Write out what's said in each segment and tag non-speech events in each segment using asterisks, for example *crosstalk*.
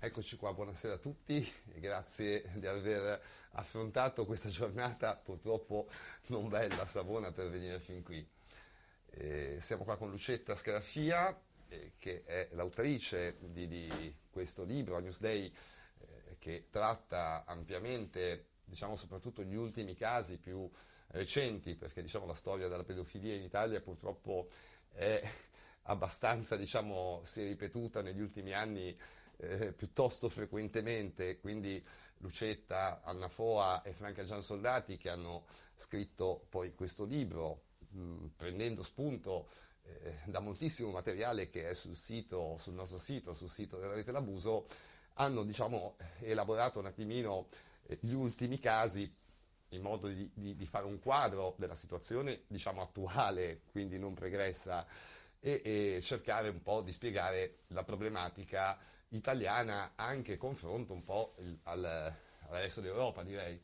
Eccoci qua, buonasera a tutti grazie di aver affrontato questa giornata purtroppo non bella a Savona per venire fin qui. Eh, siamo qua con Lucetta Scaraffia, eh, che è l'autrice di, di, questo libro, Newsday, eh, che tratta ampiamente, diciamo soprattutto gli ultimi casi più recenti, perché diciamo, la storia della pedofilia in Italia purtroppo è abbastanza, diciamo, si è ripetuta negli ultimi anni eh, piuttosto frequentemente, quindi Lucetta, Anna Foa e Franca Gian Soldati che hanno scritto poi questo libro mh, prendendo spunto eh, da moltissimo materiale che è sul sito, sul nostro sito, sul sito della rete d'abuso, hanno diciamo, elaborato un attimino eh, gli ultimi casi in modo di, di, di, fare un quadro della situazione diciamo, attuale, quindi non pregressa, e, e cercare un po' di spiegare la problematica italiana anche confronto un po' il, al, al resto d'Europa, direi.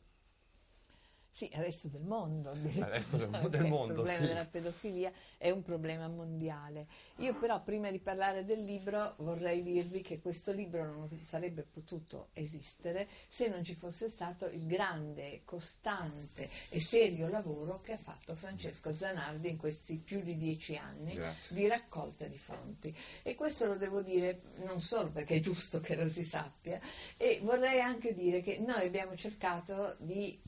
Sì, al resto del mondo. Al resto del, del mondo, Il problema sì. della pedofilia è un problema mondiale. Io però prima di parlare del libro vorrei dirvi che questo libro non sarebbe potuto esistere se non ci fosse stato il grande, costante e serio lavoro che ha fatto Francesco Zanardi in questi più di dieci anni Grazie. di raccolta di fonti. E questo lo devo dire non solo perché è giusto che lo si sappia, e vorrei anche dire che noi abbiamo cercato di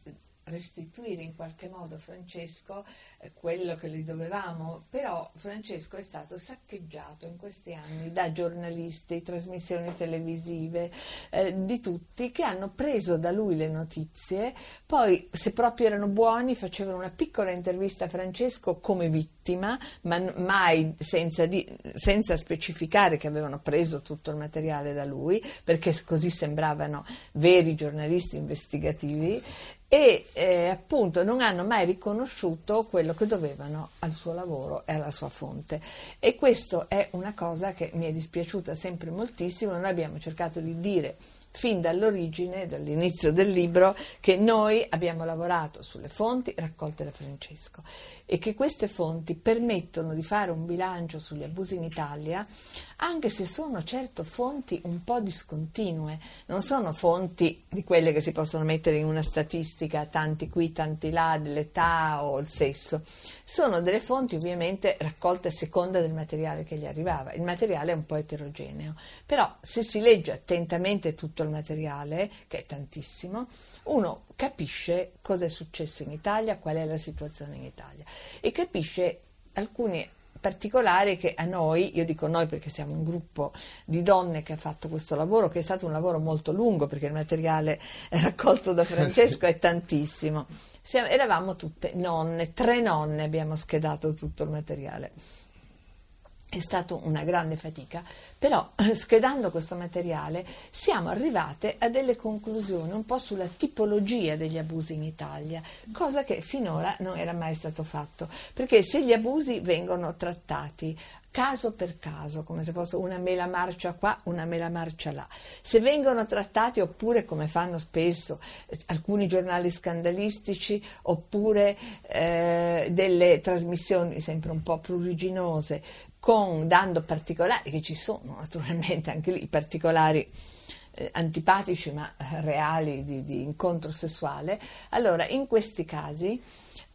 restituire in qualche modo a Francesco eh, quello che gli dovevamo, però Francesco è stato saccheggiato in questi anni da giornalisti, trasmissioni televisive, eh, di tutti che hanno preso da lui le notizie, poi se proprio erano buoni facevano una piccola intervista a Francesco come vittima, ma mai senza, di- senza specificare che avevano preso tutto il materiale da lui, perché così sembravano veri giornalisti investigativi e eh, appunto non hanno mai riconosciuto quello che dovevano al suo lavoro e alla sua fonte. E questo è una cosa che mi è dispiaciuta sempre moltissimo. Noi abbiamo cercato di dire fin dall'origine, dall'inizio del libro, che noi abbiamo lavorato sulle fonti raccolte da Francesco e che queste fonti permettono di fare un bilancio sugli abusi in Italia, anche se sono certo fonti un po' discontinue, non sono fonti di quelle che si possono mettere in una statistica, tanti qui, tanti là, dell'età o il sesso, sono delle fonti ovviamente raccolte a seconda del materiale che gli arrivava, il materiale è un po' eterogeneo, però se si legge attentamente tutto il materiale, che è tantissimo, uno capisce cosa è successo in Italia, qual è la situazione in Italia e capisce alcuni particolari che a noi, io dico noi perché siamo un gruppo di donne che ha fatto questo lavoro, che è stato un lavoro molto lungo perché il materiale *laughs* raccolto da Francesco è tantissimo. Siamo, eravamo tutte nonne, tre nonne abbiamo schedato tutto il materiale. È stata una grande fatica, però schedando questo materiale siamo arrivate a delle conclusioni un po' sulla tipologia degli abusi in Italia, cosa che finora non era mai stato fatto, perché se gli abusi vengono trattati caso per caso, come se fosse una mela marcia qua, una mela marcia là. Se vengono trattati oppure come fanno spesso eh, alcuni giornali scandalistici oppure eh, delle trasmissioni sempre un po' pruriginose con dando particolari che ci sono naturalmente anche lì particolari eh, antipatici ma reali di, di incontro sessuale, allora in questi casi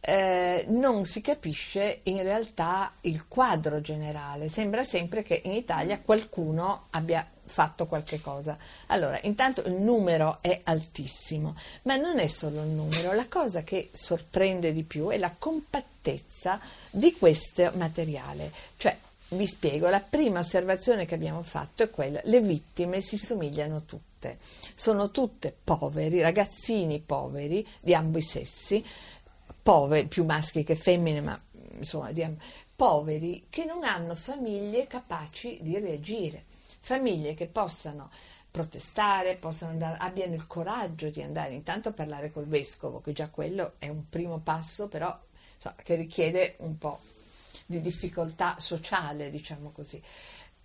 eh, non si capisce in realtà il quadro generale, sembra sempre che in Italia qualcuno abbia fatto qualche cosa. Allora, intanto il numero è altissimo, ma non è solo il numero, la cosa che sorprende di più è la compattezza di questo materiale, cioè vi spiego, la prima osservazione che abbiamo fatto è quella, le vittime si somigliano tutte, sono tutte poveri, ragazzini poveri di ambo i sessi, poveri, più maschi che femmine, ma insomma, di, poveri che non hanno famiglie capaci di reagire, famiglie che possano protestare, andare, abbiano il coraggio di andare intanto a parlare col vescovo, che già quello è un primo passo, però che richiede un po' di difficoltà sociale, diciamo così.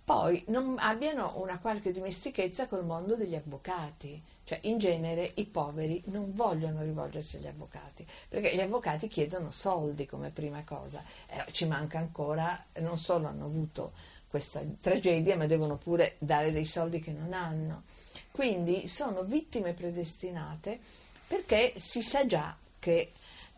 Poi non abbiano una qualche dimestichezza col mondo degli avvocati, cioè in genere i poveri non vogliono rivolgersi agli avvocati, perché gli avvocati chiedono soldi come prima cosa, eh, ci manca ancora, non solo hanno avuto questa tragedia, ma devono pure dare dei soldi che non hanno. Quindi sono vittime predestinate perché si sa già che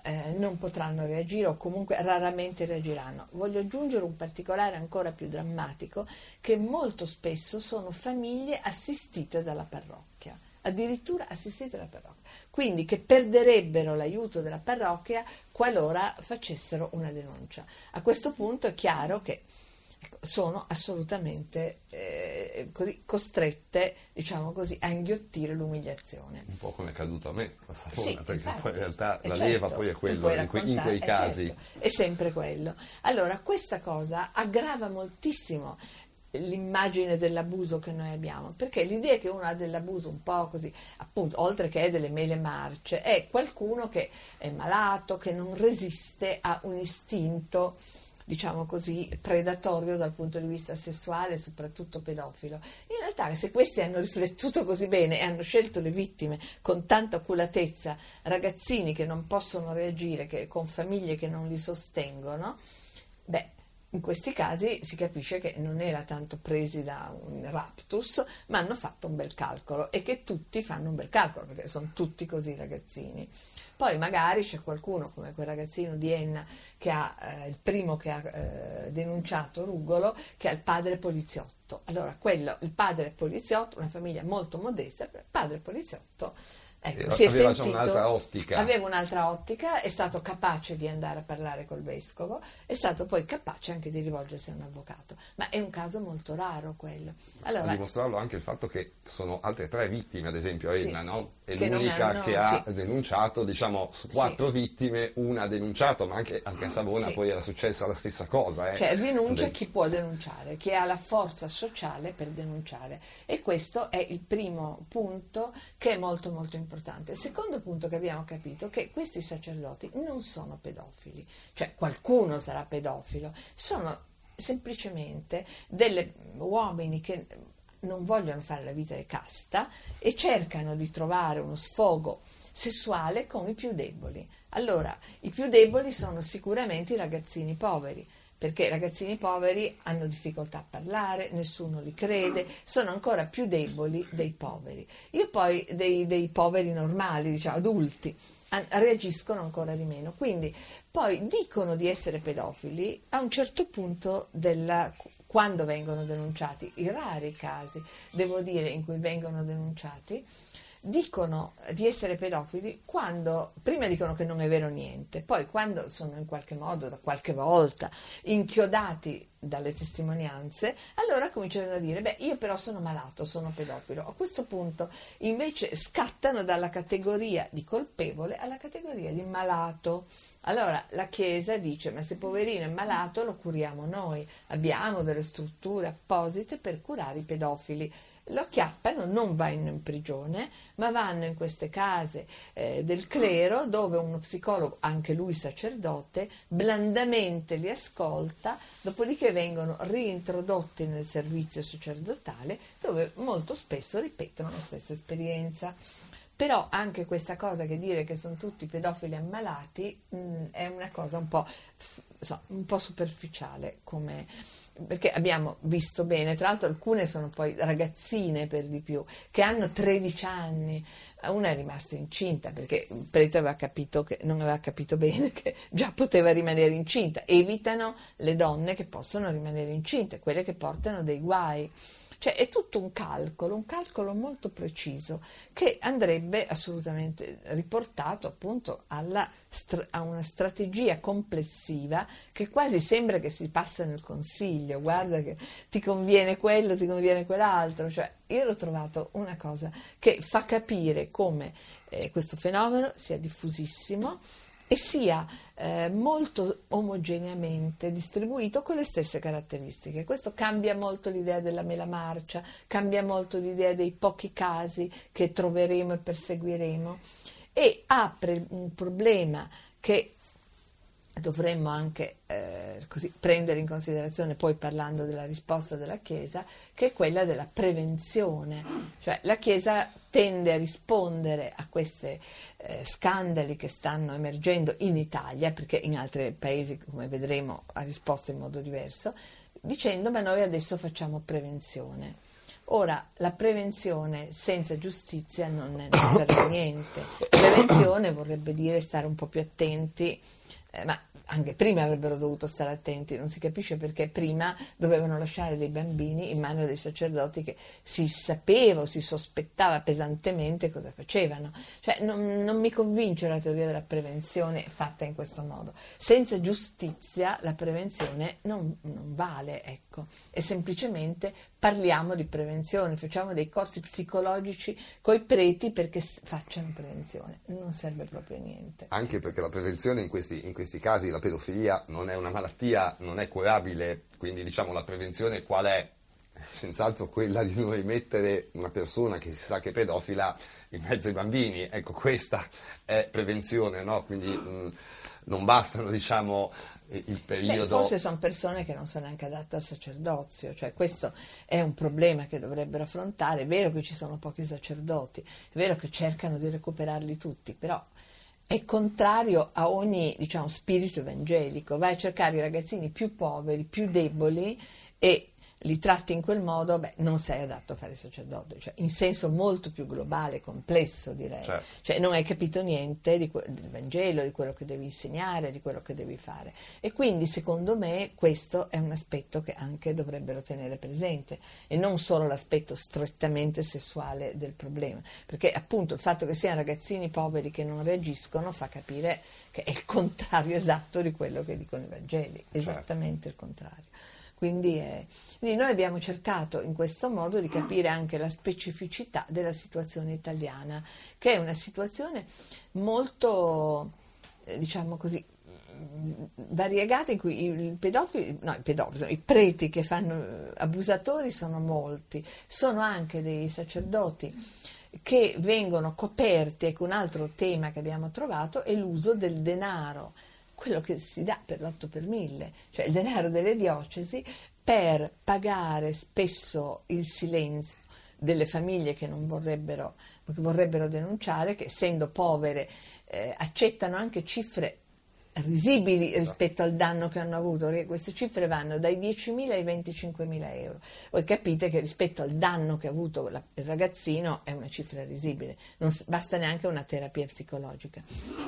eh, non potranno reagire o comunque raramente reagiranno. Voglio aggiungere un particolare ancora più drammatico che molto spesso sono famiglie assistite dalla parrocchia, addirittura assistite dalla parrocchia, quindi che perderebbero l'aiuto della parrocchia qualora facessero una denuncia. A questo punto è chiaro che sono assolutamente eh, così, costrette, diciamo così, a inghiottire l'umiliazione. Un po' come è accaduto a me, la Savona, sì, perché infatti, poi in realtà la certo, leva poi è quello, in, que, in, quei casi. Certo, è sempre quello. Allora, questa cosa aggrava moltissimo l'immagine dell'abuso che noi abbiamo, perché l'idea che uno ha dell'abuso un po' così, appunto, oltre che delle mele marce, è qualcuno che è malato, che non resiste a un istinto diciamo così, predatorio dal punto di vista sessuale, soprattutto pedofilo. In realtà se questi hanno riflettuto così bene e hanno scelto le vittime con tanta oculatezza, ragazzini che non possono reagire, che, con famiglie che non li sostengono, beh, in questi casi si capisce che non era tanto presi da un raptus, ma hanno fatto un bel calcolo e che tutti fanno un bel calcolo, perché sono tutti così ragazzini. Poi magari c'è qualcuno come quel ragazzino di Enna che ha eh, il primo che ha eh, denunciato Rugolo, che ha il padre poliziotto. Allora, quello, il padre poliziotto, una famiglia molto modesta, il padre poliziotto Ecco, si aveva sentito, un'altra ottica. Aveva un'altra ottica, è stato capace di andare a parlare col vescovo, è stato poi capace anche di rivolgersi a un avvocato, ma è un caso molto raro quello. Allora, a dimostrarlo anche il fatto che sono altre tre vittime, ad esempio Enna, sì, no? è che l'unica hanno, che ha sì. denunciato, diciamo, su quattro sì. vittime una ha denunciato, ma anche, anche a Savona Sì. poi era successa la stessa cosa. Eh. Cioè rinuncia De- chi può denunciare, chi ha la forza sociale per denunciare e questo è il primo punto che è molto molto importante. Il secondo punto che abbiamo capito è che questi sacerdoti non sono pedofili, cioè qualcuno sarà pedofilo, sono semplicemente degli uomini che non vogliono fare la vita di casta e cercano di trovare uno sfogo sessuale con i più deboli. Allora, i più deboli sono sicuramente i ragazzini poveri, perché i ragazzini poveri hanno difficoltà a parlare, nessuno li crede, sono ancora più deboli dei poveri. Io poi dei, dei poveri normali, diciamo adulti, reagiscono ancora di meno. Quindi poi dicono di essere pedofili a un certo punto della quando vengono denunciati, i rari casi, devo dire, in cui vengono denunciati, dicono di essere pedofili quando prima dicono che non è vero niente, poi quando sono in qualche modo, da qualche volta, inchiodati dalle testimonianze, allora cominciano a dire, beh, io però sono malato, sono pedofilo. A questo punto invece scattano dalla categoria di colpevole alla categoria di malato. Allora la Chiesa dice, ma se poverino è malato lo curiamo noi, abbiamo delle strutture apposite per curare i pedofili lo acchiappano, non vanno in prigione, ma vanno in queste case eh, del clero dove uno psicologo, anche lui sacerdote, blandamente li ascolta, dopodiché vengono reintrodotti nel servizio sacerdotale dove molto spesso ripetono la stessa esperienza. Però anche questa cosa che dire che sono tutti pedofili ammalati mh, è una cosa un po', so, un po' superficiale come, perché abbiamo visto bene, tra l'altro alcune sono poi ragazzine per di più, che hanno 13 anni, una è rimasta incinta perché il prete aveva capito che non aveva capito bene che già poteva rimanere incinta, evitano le donne che possono rimanere incinte, quelle che portano dei guai. Cioè è tutto un calcolo, un calcolo molto preciso che andrebbe assolutamente riportato appunto alla, a una strategia complessiva che quasi sembra che si passa nel consiglio, guarda che ti conviene quello, ti conviene quell'altro, cioè io l'ho trovato una cosa che fa capire come eh, questo fenomeno sia diffusissimo e sia eh, molto omogeneamente distribuito con le stesse caratteristiche. Questo cambia molto l'idea della mela marcia, cambia molto l'idea dei pochi casi che troveremo e perseguiremo e apre un problema che dovremmo anche eh, così prendere in considerazione poi parlando della risposta della Chiesa, che è quella della prevenzione. Cioè la Chiesa tende a rispondere a questi eh, scandali che stanno emergendo in Italia, perché in altri paesi, come vedremo, ha risposto in modo diverso, dicendo ma noi adesso facciamo prevenzione. Ora, la prevenzione senza giustizia non, non serve a niente. Prevenzione vorrebbe dire stare un po' più attenti, eh, ma anche prima avrebbero dovuto stare attenti, non si capisce perché prima dovevano lasciare dei bambini in mano dei sacerdoti che si sapeva o si sospettava pesantemente cosa facevano. Cioè, non, non, mi convince la teoria della prevenzione fatta in questo modo. Senza giustizia la prevenzione non, non vale, ecco, e semplicemente parliamo di prevenzione, facciamo dei corsi psicologici coi preti perché facciano prevenzione, non serve proprio niente. Anche perché la prevenzione in questi, in questi casi, la pedofilia non è una malattia, non è curabile, quindi diciamo la prevenzione qual è? Senz'altro quella di non rimettere una persona che si sa che è pedofila in mezzo ai bambini, ecco questa è prevenzione, no? quindi mh, non bastano diciamo il periodo... Beh, forse sono persone che non sono neanche adatte al sacerdozio, cioè questo è un problema che dovrebbero affrontare, è vero che ci sono pochi sacerdoti, è vero che cercano di recuperarli tutti, però è contrario a ogni diciamo, spirito evangelico, vai a cercare i ragazzini più poveri, più deboli e li tratti in quel modo, beh, non sei adatto a fare sacerdote, cioè, in senso molto più globale, complesso direi. Certo. Cioè, non hai capito niente que- del Vangelo, di quello che devi insegnare, di quello che devi fare. E quindi, secondo me, questo è un aspetto che anche dovrebbero tenere presente e non solo l'aspetto strettamente sessuale del problema, perché appunto il fatto che siano ragazzini poveri che non reagiscono fa capire che è il *laughs* contrario esatto di quello che dicono i Vangeli, esattamente certo. il contrario. Quindi, è, quindi, noi abbiamo cercato in questo modo di capire anche la specificità della situazione italiana, che è una situazione molto, eh, diciamo così, variegata in cui i pedofili, no, i pedofili, i preti che fanno abusatori sono molti, sono anche dei sacerdoti che vengono coperti, ecco un altro tema che abbiamo trovato è l'uso del denaro quello che si dà per l'8 per 1000, cioè il denaro delle diocesi per pagare spesso il silenzio delle famiglie che non vorrebbero, che vorrebbero denunciare, che essendo povere eh, accettano anche cifre risibili esatto. rispetto al danno che hanno avuto, perché queste cifre vanno dai 10.000 ai 25.000 euro. Voi capite che rispetto al danno che ha avuto la, il ragazzino è una cifra risibile, non basta neanche una terapia psicologica.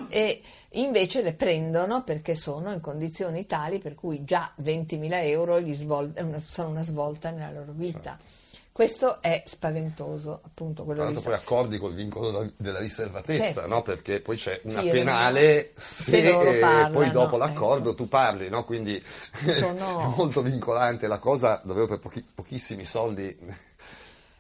E invece le prendono perché sono in condizioni tali per cui già 20.000 euro gli svol- una, sono una svolta nella loro vita. Certo. Questo è spaventoso, appunto. Quello Tra l'altro poi accordi col vincolo della riservatezza, certo. no? perché poi c'è una sì, penale se, se parlano, poi dopo l'accordo ecco. tu parli, no? quindi Sono... *laughs* è molto vincolante la cosa, davvero per pochi, pochissimi soldi.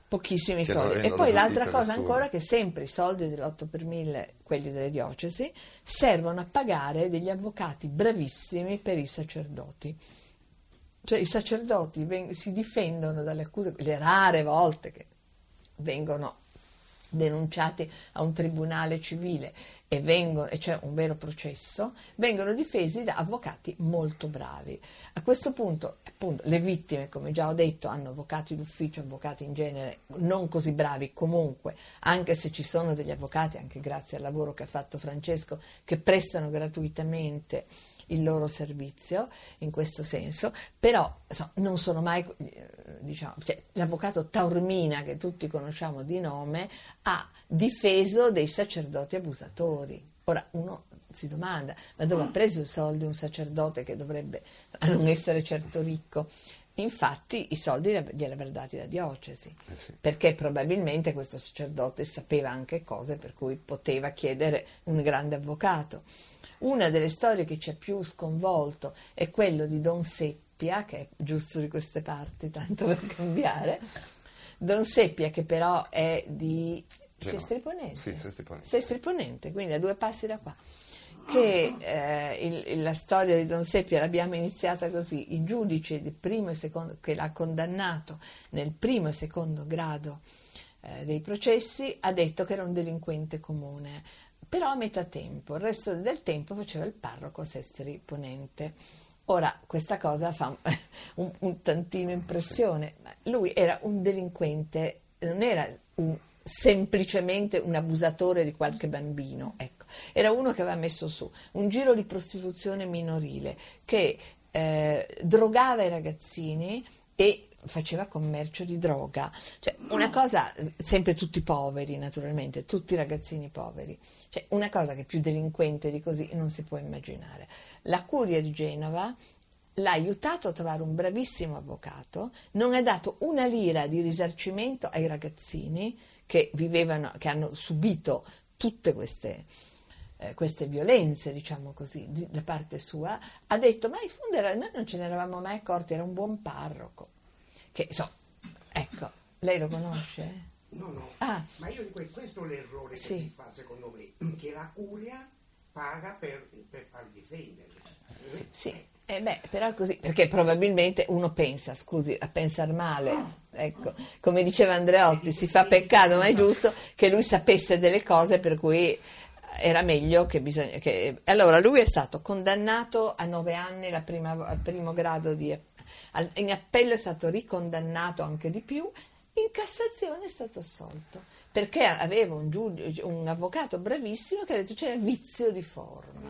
Pochissimi soldi. E poi l'altra cosa nessuno. ancora che sempre i soldi dell'8 per 1000, quelli delle diocesi, servono a pagare degli avvocati bravissimi per i sacerdoti. Cioè i sacerdoti veng- si difendono dalle accuse, le rare volte che vengono denunciati a un tribunale civile e, vengono, e c'è un vero processo, vengono difesi da avvocati molto bravi. A questo punto, appunto, le vittime, come già ho detto, hanno avvocati d'ufficio, avvocati in genere non così bravi comunque, anche se ci sono degli avvocati, anche grazie al lavoro che ha fatto Francesco, che prestano gratuitamente il loro servizio in questo senso, però insomma, non sono mai, diciamo, cioè, l'avvocato Taormina, che tutti conosciamo di nome, ha difeso dei sacerdoti abusatori. Ora uno si domanda, ma dove ha preso i soldi un sacerdote che dovrebbe non essere certo ricco? Infatti i soldi glieli aveva dati la diocesi, eh sì. perché probabilmente questo sacerdote sapeva anche cose per cui poteva chiedere un grande avvocato. Una delle storie che ci ha più sconvolto è quello di Don Seppia, che è giusto di queste parti, tanto per cambiare. Don Seppia, che però è di Sestri Ponente. Sì, Sestri Ponente. Sestri Ponente, quindi a due passi da qua. Che eh, il, la storia di Don Seppia l'abbiamo iniziata così: il giudice secondo, che l'ha condannato nel primo e secondo grado eh, dei processi ha detto che era un delinquente comune però a metà tempo, il resto del tempo faceva il parroco Sestri Ponente. Ora, questa cosa fa un, *laughs* un tantino impressione, ma lui era un delinquente, non era un, semplicemente un abusatore di qualche bambino, ecco. era uno che aveva messo su un giro di prostituzione minorile che eh, drogava i ragazzini e faceva commercio di droga. Cioè, una cosa, sempre tutti poveri naturalmente, tutti ragazzini poveri. Cioè, una cosa che più delinquente di così non si può immaginare. La curia di Genova l'ha aiutato a trovare un bravissimo avvocato, non ha dato una lira di risarcimento ai ragazzini che vivevano, che hanno subito tutte queste, eh, queste violenze, diciamo così, da parte sua, ha detto, ma in fondo noi non ce ne eravamo mai accorti, era un buon parroco. Che, so, ecco, lei lo conosce? No, no, ah. ma io dico, questo è l'errore sì. che si fa secondo me, che la curia paga per, per far difendere. Sì, sì. Eh beh, però così, perché probabilmente uno pensa, scusi, a pensare male, ecco, come diceva Andreotti, si fa peccato, ma è giusto che lui sapesse delle cose per cui era meglio che bisogna... Che... Allora, lui è stato condannato a nove anni al primo grado di... In appello è stato ricondannato anche di più, in Cassazione è stato assolto, perché aveva un, giudice, un avvocato bravissimo che ha detto c'era vizio di forma.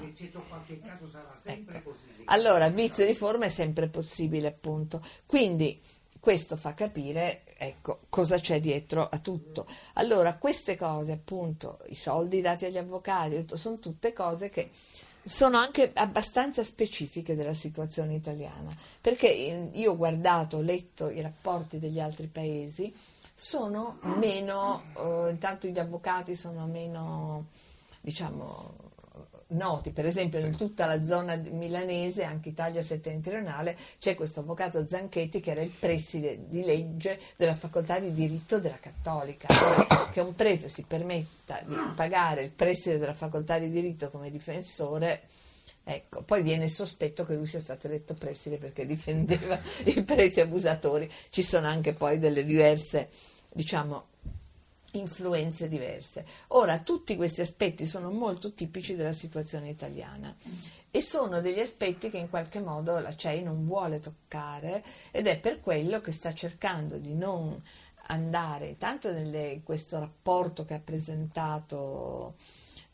ecco. Allora, vizio di forma è sempre possibile, appunto. Quindi questo fa capire ecco, cosa c'è dietro a tutto. Allora, queste cose, appunto, i soldi dati agli avvocati, sono tutte cose che sono anche abbastanza specifiche della situazione italiana, perché io ho guardato, ho letto i rapporti degli altri paesi, sono meno, eh, intanto gli avvocati sono meno, diciamo, noti, per esempio in tutta la zona milanese, anche Italia settentrionale, c'è questo avvocato Zanchetti che era il preside di legge della facoltà di diritto della Cattolica, che un prete si permetta di pagare il preside della facoltà di diritto come difensore. Ecco, poi viene il sospetto che lui sia stato eletto preside perché difendeva *laughs* i preti abusatori. Ci sono anche poi delle diverse, diciamo, influenze diverse. Ora, tutti questi aspetti sono molto tipici della situazione italiana e sono degli aspetti che in qualche modo la CEI non vuole toccare ed è per quello che sta cercando di non andare tanto in questo rapporto che ha presentato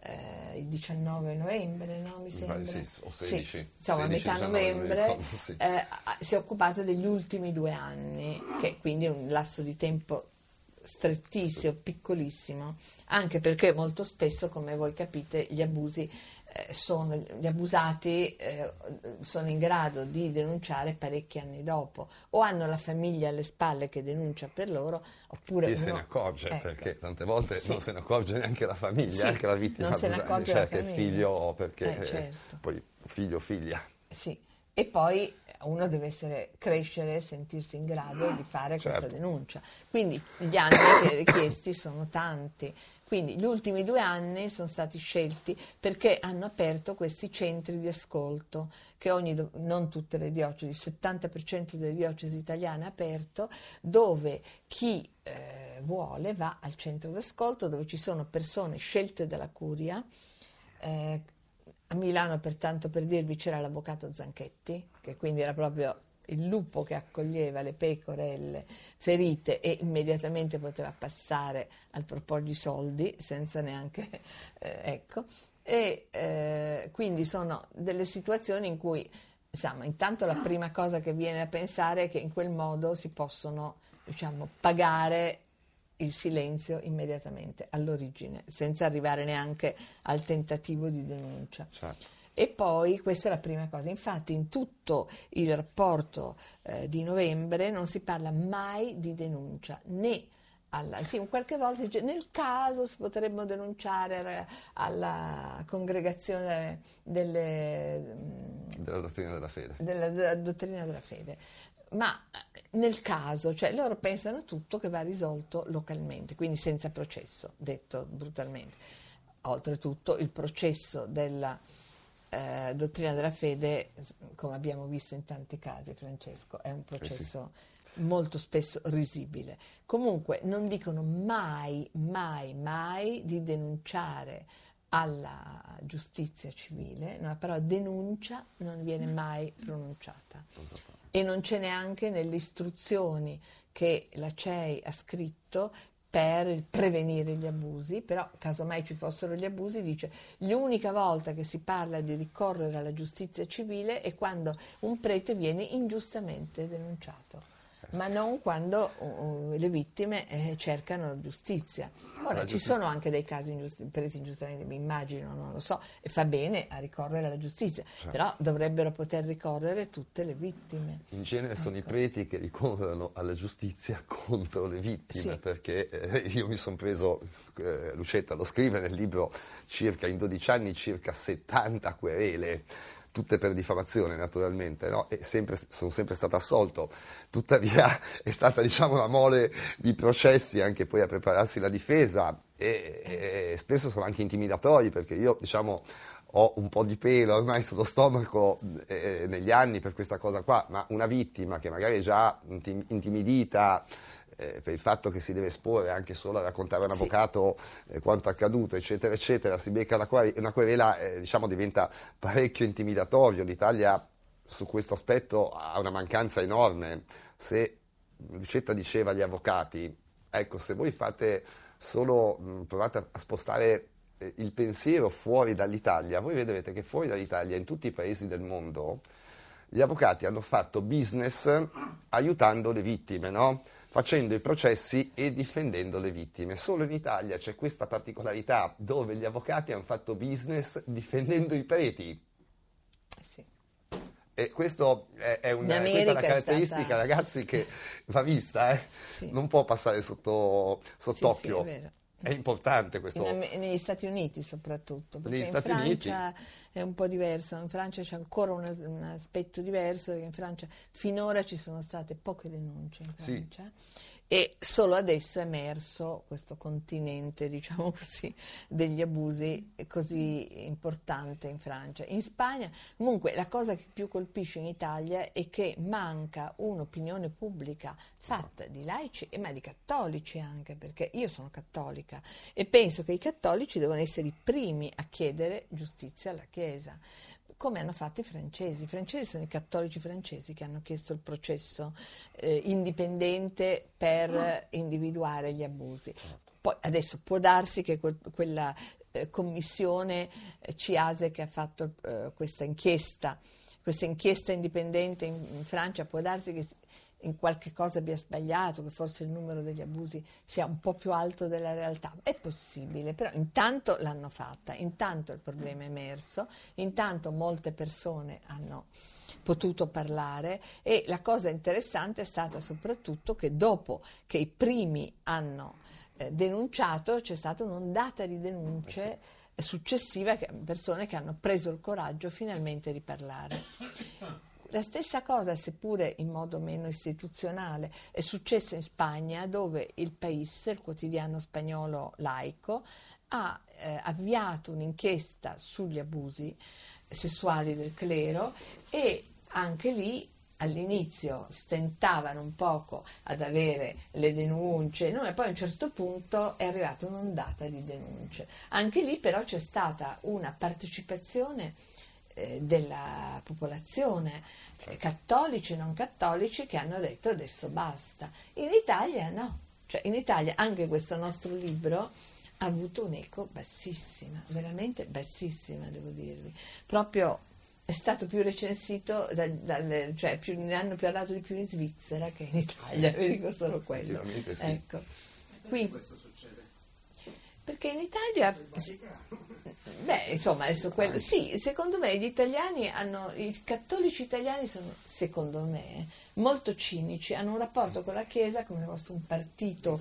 eh, il 19 novembre, no? mi sembra. Sì, o 16, sì, insomma, 16, a metà novembre ricordo, sì. eh, si è occupata degli ultimi due anni, che quindi è un lasso di tempo strettissimo, piccolissimo, anche perché molto spesso, come voi capite, gli abusi eh, sono, gli abusati eh, sono in grado di denunciare parecchi anni dopo, o hanno la famiglia alle spalle che denuncia per loro, oppure... E uno, se ne accorge, ecco. perché tante volte sì. non se ne accorge neanche la famiglia, sì, anche la vittima, non se ne accorge cioè è figlio o perché eh, certo. poi figlio figlia. Sì, e poi uno deve essere, crescere e sentirsi in grado di fare certo. questa denuncia. Quindi gli anni richiesti sono tanti. Quindi gli ultimi due anni sono stati scelti perché hanno aperto questi centri di ascolto che ogni, non tutte le diocesi, il 70% delle diocesi italiane ha aperto, dove chi eh, vuole va al centro di ascolto dove ci sono persone scelte dalla curia. Eh, a Milano, pertanto, per dirvi, c'era l'avvocato Zanchetti, che quindi era proprio il lupo che accoglieva le pecorelle ferite e immediatamente poteva passare al proporgli di soldi senza neanche *laughs* eh, ecco. E eh, quindi sono delle situazioni in cui insomma intanto la prima cosa che viene a pensare è che in quel modo si possono diciamo pagare il silenzio immediatamente all'origine, senza arrivare neanche al tentativo di denuncia. Certo. E poi questa è la prima cosa, infatti in tutto il rapporto eh, di novembre non si parla mai di denuncia, né alla, sì, qualche volta dice, nel caso si potrebbero denunciare alla congregazione delle, della dottrina della fede. Della, della dottrina della fede ma eh, nel caso, cioè loro pensano tutto che va risolto localmente, quindi senza processo, detto brutalmente. Oltretutto il processo della eh, dottrina della fede, come abbiamo visto in tanti casi, Francesco, è un processo eh sì. molto spesso risibile. Comunque non dicono mai, mai, mai di denunciare alla giustizia civile, no, però denuncia non viene mai pronunciata e non c'è neanche nelle istruzioni che la CEI ha scritto per prevenire gli abusi, però casomai ci fossero gli abusi, dice l'unica volta che si parla di ricorrere alla giustizia civile è quando un prete viene ingiustamente denunciato. Ma non quando uh, le vittime eh, cercano giustizia. Ora, ci sono anche dei casi ingiusti, presi ingiustamente, mi immagino, non lo so, e fa bene a ricorrere alla giustizia, certo. però dovrebbero poter ricorrere tutte le vittime. In genere ecco. sono i ecco. preti che ricorrono alla giustizia *laughs* contro le vittime, sì. perché eh, io mi sono preso, eh, Lucetta lo scrive nel libro, circa in 12 anni circa 70 querele tutte per diffamazione naturalmente, no? sempre, sono sempre stato assolto, tuttavia *laughs* è stata diciamo, una mole di processi anche poi a prepararsi la difesa e, e spesso sono anche intimidatori perché io diciamo, ho un po' di pelo ormai sullo stomaco eh, negli anni per questa cosa qua, ma una vittima che magari è già intimidita, eh, per il fatto che si deve esporre anche solo a raccontare a un sì. avvocato eh, quanto accaduto, eccetera, eccetera, si becca una, una querela, eh, diciamo, diventa parecchio intimidatorio. L'Italia su questo aspetto ha una mancanza enorme. Se Lucetta diceva agli avvocati, ecco, se voi fate solo, mh, provate a spostare eh, il pensiero fuori dall'Italia, voi vedrete che fuori dall'Italia, in tutti i paesi del mondo, gli avvocati hanno fatto business aiutando le vittime, no? Facendo i processi e difendendo le vittime. Solo in Italia c'è questa particolarità dove gli avvocati hanno fatto business difendendo i preti. Eh sì. E questo è, è, una, questa è una caratteristica, stata... ragazzi, che va vista, eh? sì. non può passare sotto, sott'occhio. Sì, sì, è importante questo. In, negli Stati Uniti soprattutto, perché negli in Stati Francia Uniti. È un po' diverso, in Francia c'è ancora un, un, aspetto diverso, perché in Francia finora ci sono state poche denunce in Francia. Sì e solo adesso è emerso questo continente, diciamo *laughs* così, degli abusi così importante in Francia. In Spagna, comunque, la cosa che più colpisce in Italia è che manca un'opinione pubblica fatta di laici e ma di cattolici anche, perché io sono cattolica e penso che i cattolici devono essere i primi a chiedere giustizia alla Chiesa come hanno fatto i francesi. I francesi sono i cattolici francesi che hanno chiesto il processo eh, indipendente per individuare gli abusi. Certo. Poi adesso può darsi che quel, quella eh, commissione eh, CIASE che ha fatto eh, questa inchiesta, questa inchiesta indipendente in, in Francia, può darsi che in qualche cosa abbia sbagliato, che forse il numero degli abusi sia un po' più alto della realtà. È possibile, però intanto l'hanno fatta, intanto il problema è emerso, intanto molte persone hanno potuto parlare e la cosa interessante è stata soprattutto che dopo che i primi hanno eh, denunciato c'è stata un'ondata di denunce eh successiva, persone che hanno preso il coraggio finalmente di parlare. La stessa cosa, seppure in modo meno istituzionale, è successa in Spagna dove il País, il quotidiano spagnolo laico, ha eh, avviato un'inchiesta sugli abusi sessuali del clero e anche lì all'inizio stentavano un poco ad avere le denunce, no? e poi a un certo punto è arrivata un'ondata di denunce. Anche lì però c'è stata una partecipazione della popolazione, eh, cattolici e non cattolici, che hanno detto adesso basta. In Italia no, cioè in Italia anche questo nostro libro ha avuto un'eco bassissima, veramente bassissima devo dirvi, proprio è stato più recensito, da, dalle, cioè più, ne hanno parlato di più in Svizzera che in Italia, *laughs* vi dico solo quello. Sì. Ecco. Quindi, questo succede? Perché in Italia Beh, insomma, adesso quello, sì, secondo me gli italiani hanno, i cattolici italiani sono, secondo me, molto cinici, hanno un rapporto con la Chiesa come se fosse un partito,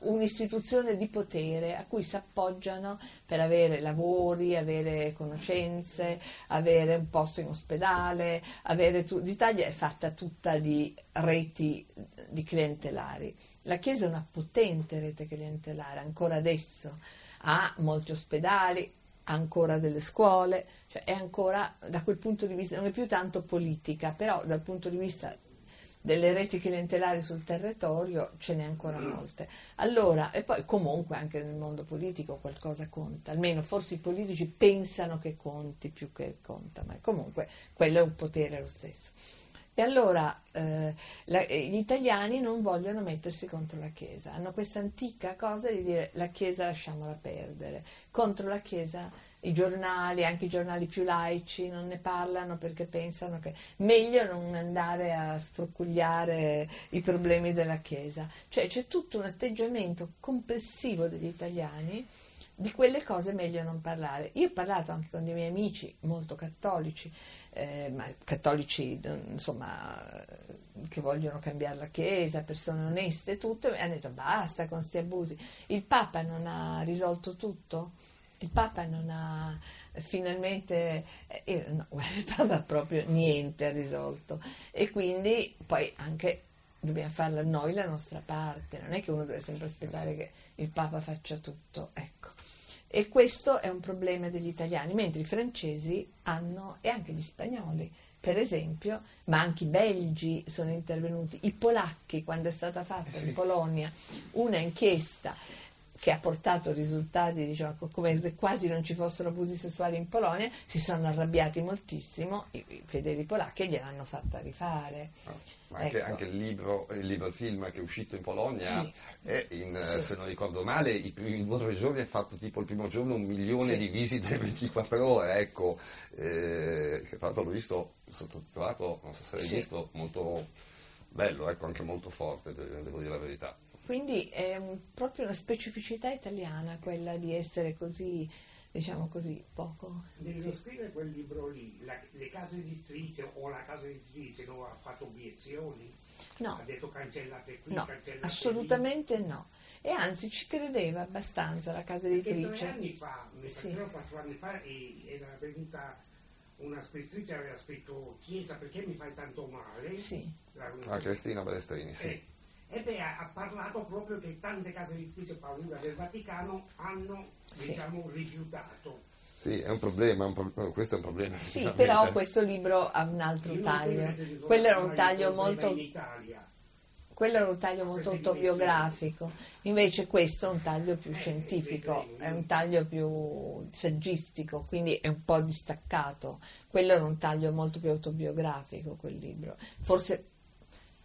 un'istituzione di potere a cui si appoggiano per avere lavori, avere conoscenze, avere un posto in ospedale, avere tu, l'Italia è fatta tutta di reti di clientelari. La Chiesa è una potente rete clientelare, ancora adesso. Ha molti ospedali, ancora delle scuole, cioè è ancora da quel punto di vista, non è più tanto politica, però dal punto di vista delle reti clientelari sul territorio ce n'è ancora molte. Allora, e poi comunque anche nel mondo politico qualcosa conta, almeno forse i politici pensano che conti più che conta, ma comunque quello è un potere lo stesso. E allora eh, la, eh, gli italiani non vogliono mettersi contro la Chiesa, hanno questa antica cosa di dire la Chiesa lasciamola perdere, contro la Chiesa i giornali, anche i giornali più laici, non ne parlano perché pensano che meglio non andare a sfrucugliare i problemi della Chiesa. Cioè c'è tutto un atteggiamento complessivo degli italiani di quelle cose meglio non parlare. Io ho parlato anche con dei miei amici molto cattolici, eh, ma cattolici insomma che vogliono cambiare la Chiesa, persone oneste e tutto, e hanno detto basta con questi abusi. Il Papa non ha risolto tutto? Il Papa non ha finalmente, eh, no, *laughs* il Papa proprio niente ha risolto e quindi poi anche dobbiamo farla noi la nostra parte, non è che uno deve sempre aspettare che il Papa faccia tutto, ecco. E questo è un problema degli italiani, mentre i francesi hanno, e anche gli spagnoli, per esempio, ma anche i belgi sono intervenuti, i polacchi, quando è stata fatta in Polonia una inchiesta che ha portato risultati diciamo, come se quasi non ci fossero abusi sessuali in Polonia, si sono arrabbiati moltissimo i, i fedeli polacchi e gliel'hanno fatta rifare. Oh ma anche, ecco. anche il, libro, il, libro, il film che è uscito in Polonia, sì. è in, sì. se non ricordo male, i primi due giorni ha fatto tipo il primo giorno un milione sì. di visite in 24 ore, ecco, eh, che tra l'altro l'ho visto sottotitolato, non so se l'hai visto, molto bello, ecco, anche molto forte, devo dire la verità. Quindi è un, proprio una specificità italiana quella di essere così diciamo così, poco. Nel sì. scrivere quel libro lì, la, le case editrici o la casa editrice non ha fatto obiezioni? No. Ha detto cancellate qui, no, cancellate assolutamente lì. no. E anzi ci credeva abbastanza la casa editrice. Perché tre anni fa, sì. quattro anni fa, era venuta una scrittrice aveva scritto Chiesa perché mi fai tanto male? Sì. La, ah, Cristina Balestrini, sì. Eh, e beh, ha parlato proprio che tante case editrici paura del Vaticano hanno sì. diciamo, rifiutato. Sì, è un problema, un pro- questo è un problema. Sì, però questo libro ha un altro Io taglio. Quello era un taglio molto... Quello era un taglio molto autobiografico, invece questo è un taglio più scientifico, è un taglio più saggistico, quindi è un po' distaccato. Quello era un taglio molto più autobiografico, quel libro. Forse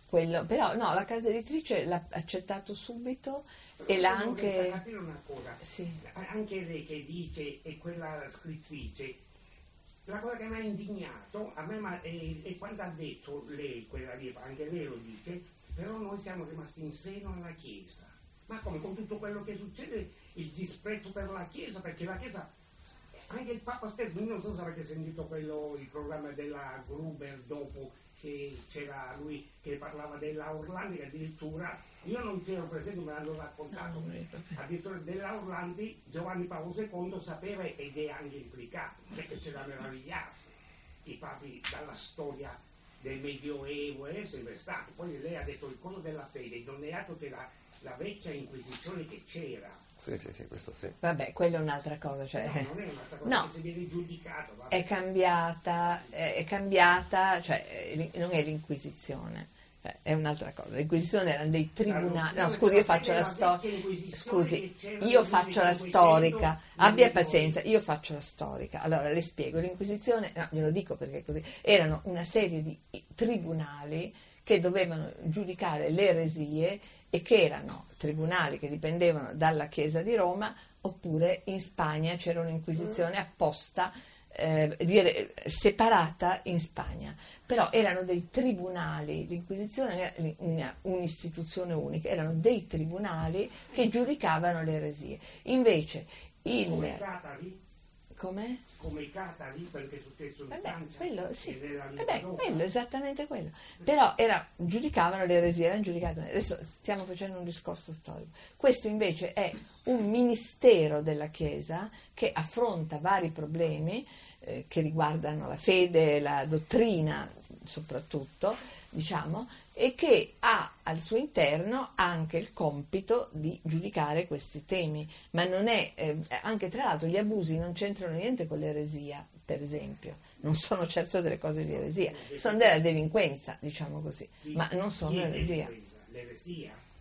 quello, però no, la casa editrice l'ha accettato subito e l'ha anche... capire una cosa, sì. anche lei che dice, e quella scrittrice, la cosa che mi ha indignato a me è, è, quando ha detto lei, quella lì, anche lei lo dice, però noi siamo rimasti in seno alla Chiesa. Ma come con tutto quello che succede, il disprezzo per la Chiesa, perché la Chiesa, anche il Papa stesso, non so se avete sentito quello, il programma della Gruber dopo che c'era lui che parlava della Orlandi addirittura io non c'ero presente me l'hanno raccontato. Addirittura della Orlandi Giovanni Paolo II sapeva ed è anche implicato perché c'era meravigliato i papi dalla storia del medioevo è sempre stato poi lei ha detto il coso della fede non è altro che la, la vecchia inquisizione che c'era sì, sì, sì, questo sì. Vabbè, quella è un'altra cosa. Cioè, no, non è un'altra cosa, no, se viene giudicato. È cambiata, è cambiata, cioè non è l'Inquisizione, cioè, è un'altra cosa. L'Inquisizione erano dei tribunali. No, scusi, io faccio la storia. Scusi, io faccio la storica. Abbia pazienza, io faccio la storica. Allora le spiego. L'Inquisizione, no, glielo dico perché così, erano una serie di tribunali che dovevano giudicare le eresie e che erano tribunali che dipendevano dalla Chiesa di Roma, oppure in Spagna c'era un'inquisizione apposta eh, dire, separata in Spagna, però erano dei tribunali, l'inquisizione era un'istituzione unica, erano dei tribunali che giudicavano le eresie. Invece il... Come? Come i catari, è successo in Vabbè, Francia. Quello, sì. Vabbè, quello, esattamente quello. Però era, giudicavano le eresie, erano giudicate. Adesso stiamo facendo un discorso storico. Questo invece è un ministero della Chiesa che affronta vari problemi eh, che riguardano la fede, la dottrina soprattutto, diciamo, e che ha al suo interno anche il compito di giudicare questi temi, ma non è, eh, anche tra l'altro gli abusi non c'entrano niente con l'eresia, per esempio, non sono certo delle cose di eresia, sono della delinquenza, diciamo così, ma non sono l'eresia.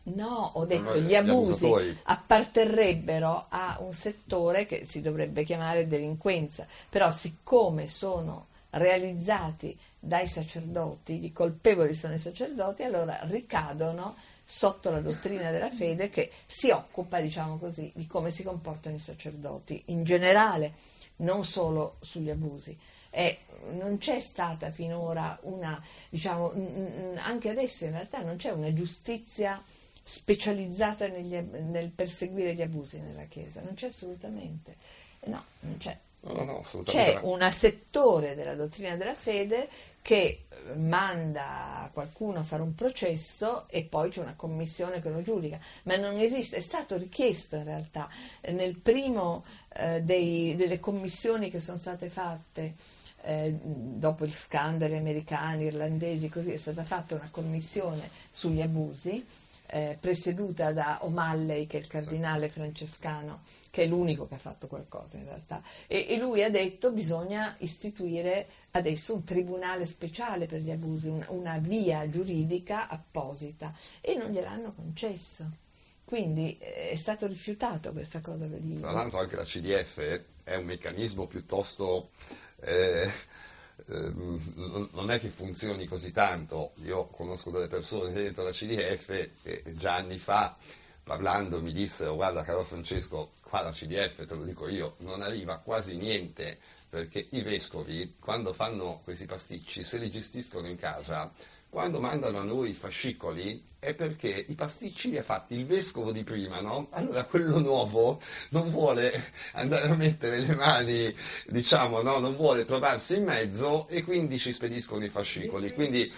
No, ho detto gli abusi apparterrebbero a un settore che si dovrebbe chiamare delinquenza, però siccome sono realizzati dai sacerdoti, i colpevoli sono i sacerdoti, allora ricadono sotto la dottrina della fede che si occupa, diciamo così, di come si comportano i sacerdoti in generale, non solo sugli abusi. E non c'è stata finora una, diciamo, anche adesso in realtà non c'è una giustizia specializzata negli, nel perseguire gli abusi nella Chiesa, non c'è assolutamente. No, non c'è. No, no, C'è un settore della dottrina della fede che eh, manda qualcuno a fare un processo e poi c'è una commissione che lo giudica, ma non esiste, è stato richiesto in realtà. Nel primo eh, dei, delle commissioni che sono state fatte eh, dopo gli scandali americani, irlandesi, così è stata fatta una commissione sugli abusi eh, presieduta da O'Malley, che è il cardinale francescano, che è l'unico che ha fatto qualcosa in realtà. E, e lui ha detto che bisogna istituire adesso un tribunale speciale per gli abusi, un, una via giuridica apposita e non gliel'hanno concesso. Quindi eh, è stato rifiutato questa cosa per Tra l'altro anche la CDF è un meccanismo piuttosto... Eh, Ehm, non è che funzioni così tanto. Io conosco delle persone dentro la CDF e già anni fa parlando mi dissero guarda caro Francesco, qua la CDF, te lo dico io, non arriva quasi niente perché i vescovi quando fanno questi pasticci se li gestiscono in casa quando mandano a noi i fascicoli è perché i pasticci li ha fatti il vescovo di prima, no? Allora quello nuovo non vuole andare a mettere le mani, diciamo, no? Non vuole trovarsi in mezzo e quindi ci spediscono i fascicoli. Quindi...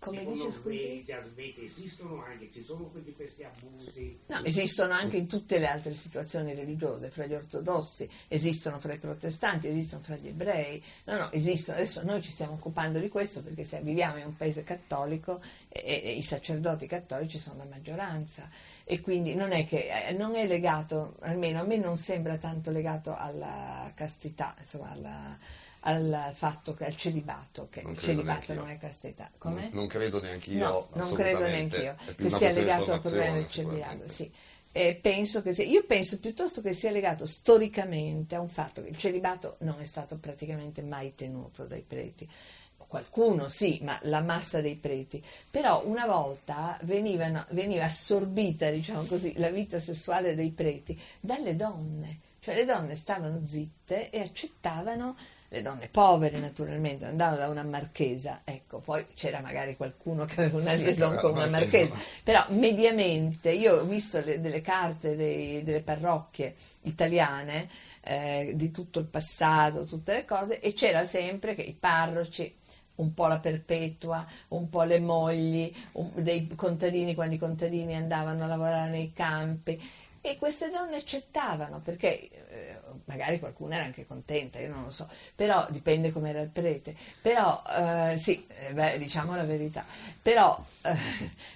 Come dice scusi? Esistono anche, ci sono quindi questi abusi? No, esistono anche in tutte le altre situazioni religiose, fra gli ortodossi, esistono fra i protestanti, esistono fra gli ebrei, no, no, esistono, adesso noi ci stiamo occupando di questo perché se viviamo in un paese cattolico e, e i sacerdoti cattolici sono la maggioranza e quindi non è che eh, non è legato, almeno a me non sembra tanto legato alla castità, insomma alla al fatto che al celibato, che il celibato non è castità. Non, non, credo neanche io. No, non credo neanche io che sia legato al problema del celibato. Sì. Penso sia, io penso piuttosto che sia legato storicamente a un fatto che il celibato non è stato praticamente mai tenuto dai preti. Qualcuno sì, ma la massa dei preti. Però una volta venivano, veniva assorbita, diciamo così, la vita sessuale dei preti dalle donne. Cioè le donne stavano zitte e accettavano le donne povere naturalmente, andavano da una marchesa, ecco, poi c'era magari qualcuno che aveva una liaison con una marchesa, però mediamente io ho visto le, delle carte dei, delle parrocchie italiane eh, di tutto il passato, tutte le cose, e c'era sempre che i parroci un po' la perpetua, un po' le mogli, un, dei contadini quando i contadini andavano a lavorare nei campi e queste donne accettavano perché eh, magari qualcuno era anche contenta, io non lo so, però dipende come era il prete, però eh, sì, eh, beh, diciamo la verità, però eh,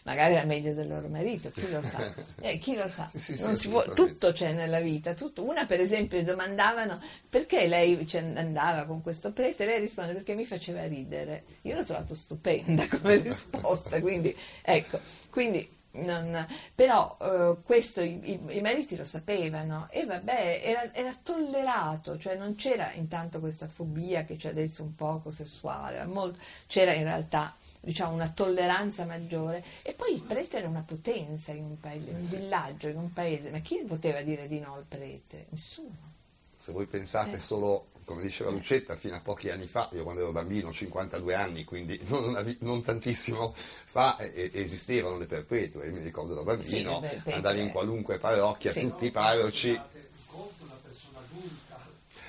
magari era meglio del loro marito, chi lo sa, *laughs* eh, chi lo sa, sì, sì, può, tutto c'è nella vita, tutto. una per esempio domandavano perché lei andava con questo prete, lei risponde perché mi faceva ridere, io l'ho trovato stupenda *laughs* come risposta, quindi ecco, quindi non, però eh, questo i, i, i, mariti lo sapevano e vabbè, era, era, tollerato, cioè non c'era intanto questa fobia che c'è adesso un poco sessuale, molto, c'era in realtà diciamo, una tolleranza maggiore e poi il prete era una potenza in un, paese, in un villaggio, in un paese, ma chi poteva dire di no al prete? Nessuno. Se voi pensate eh. solo come diceva Lucetta, fino a pochi anni fa, io quando ero bambino, 52 anni, quindi *laughs* non, non tantissimo fa, eh, esistevano le perpetue. Io mi ricordo da bambino, sì, andavi in qualunque parrocchia, sì. tutti i parroci.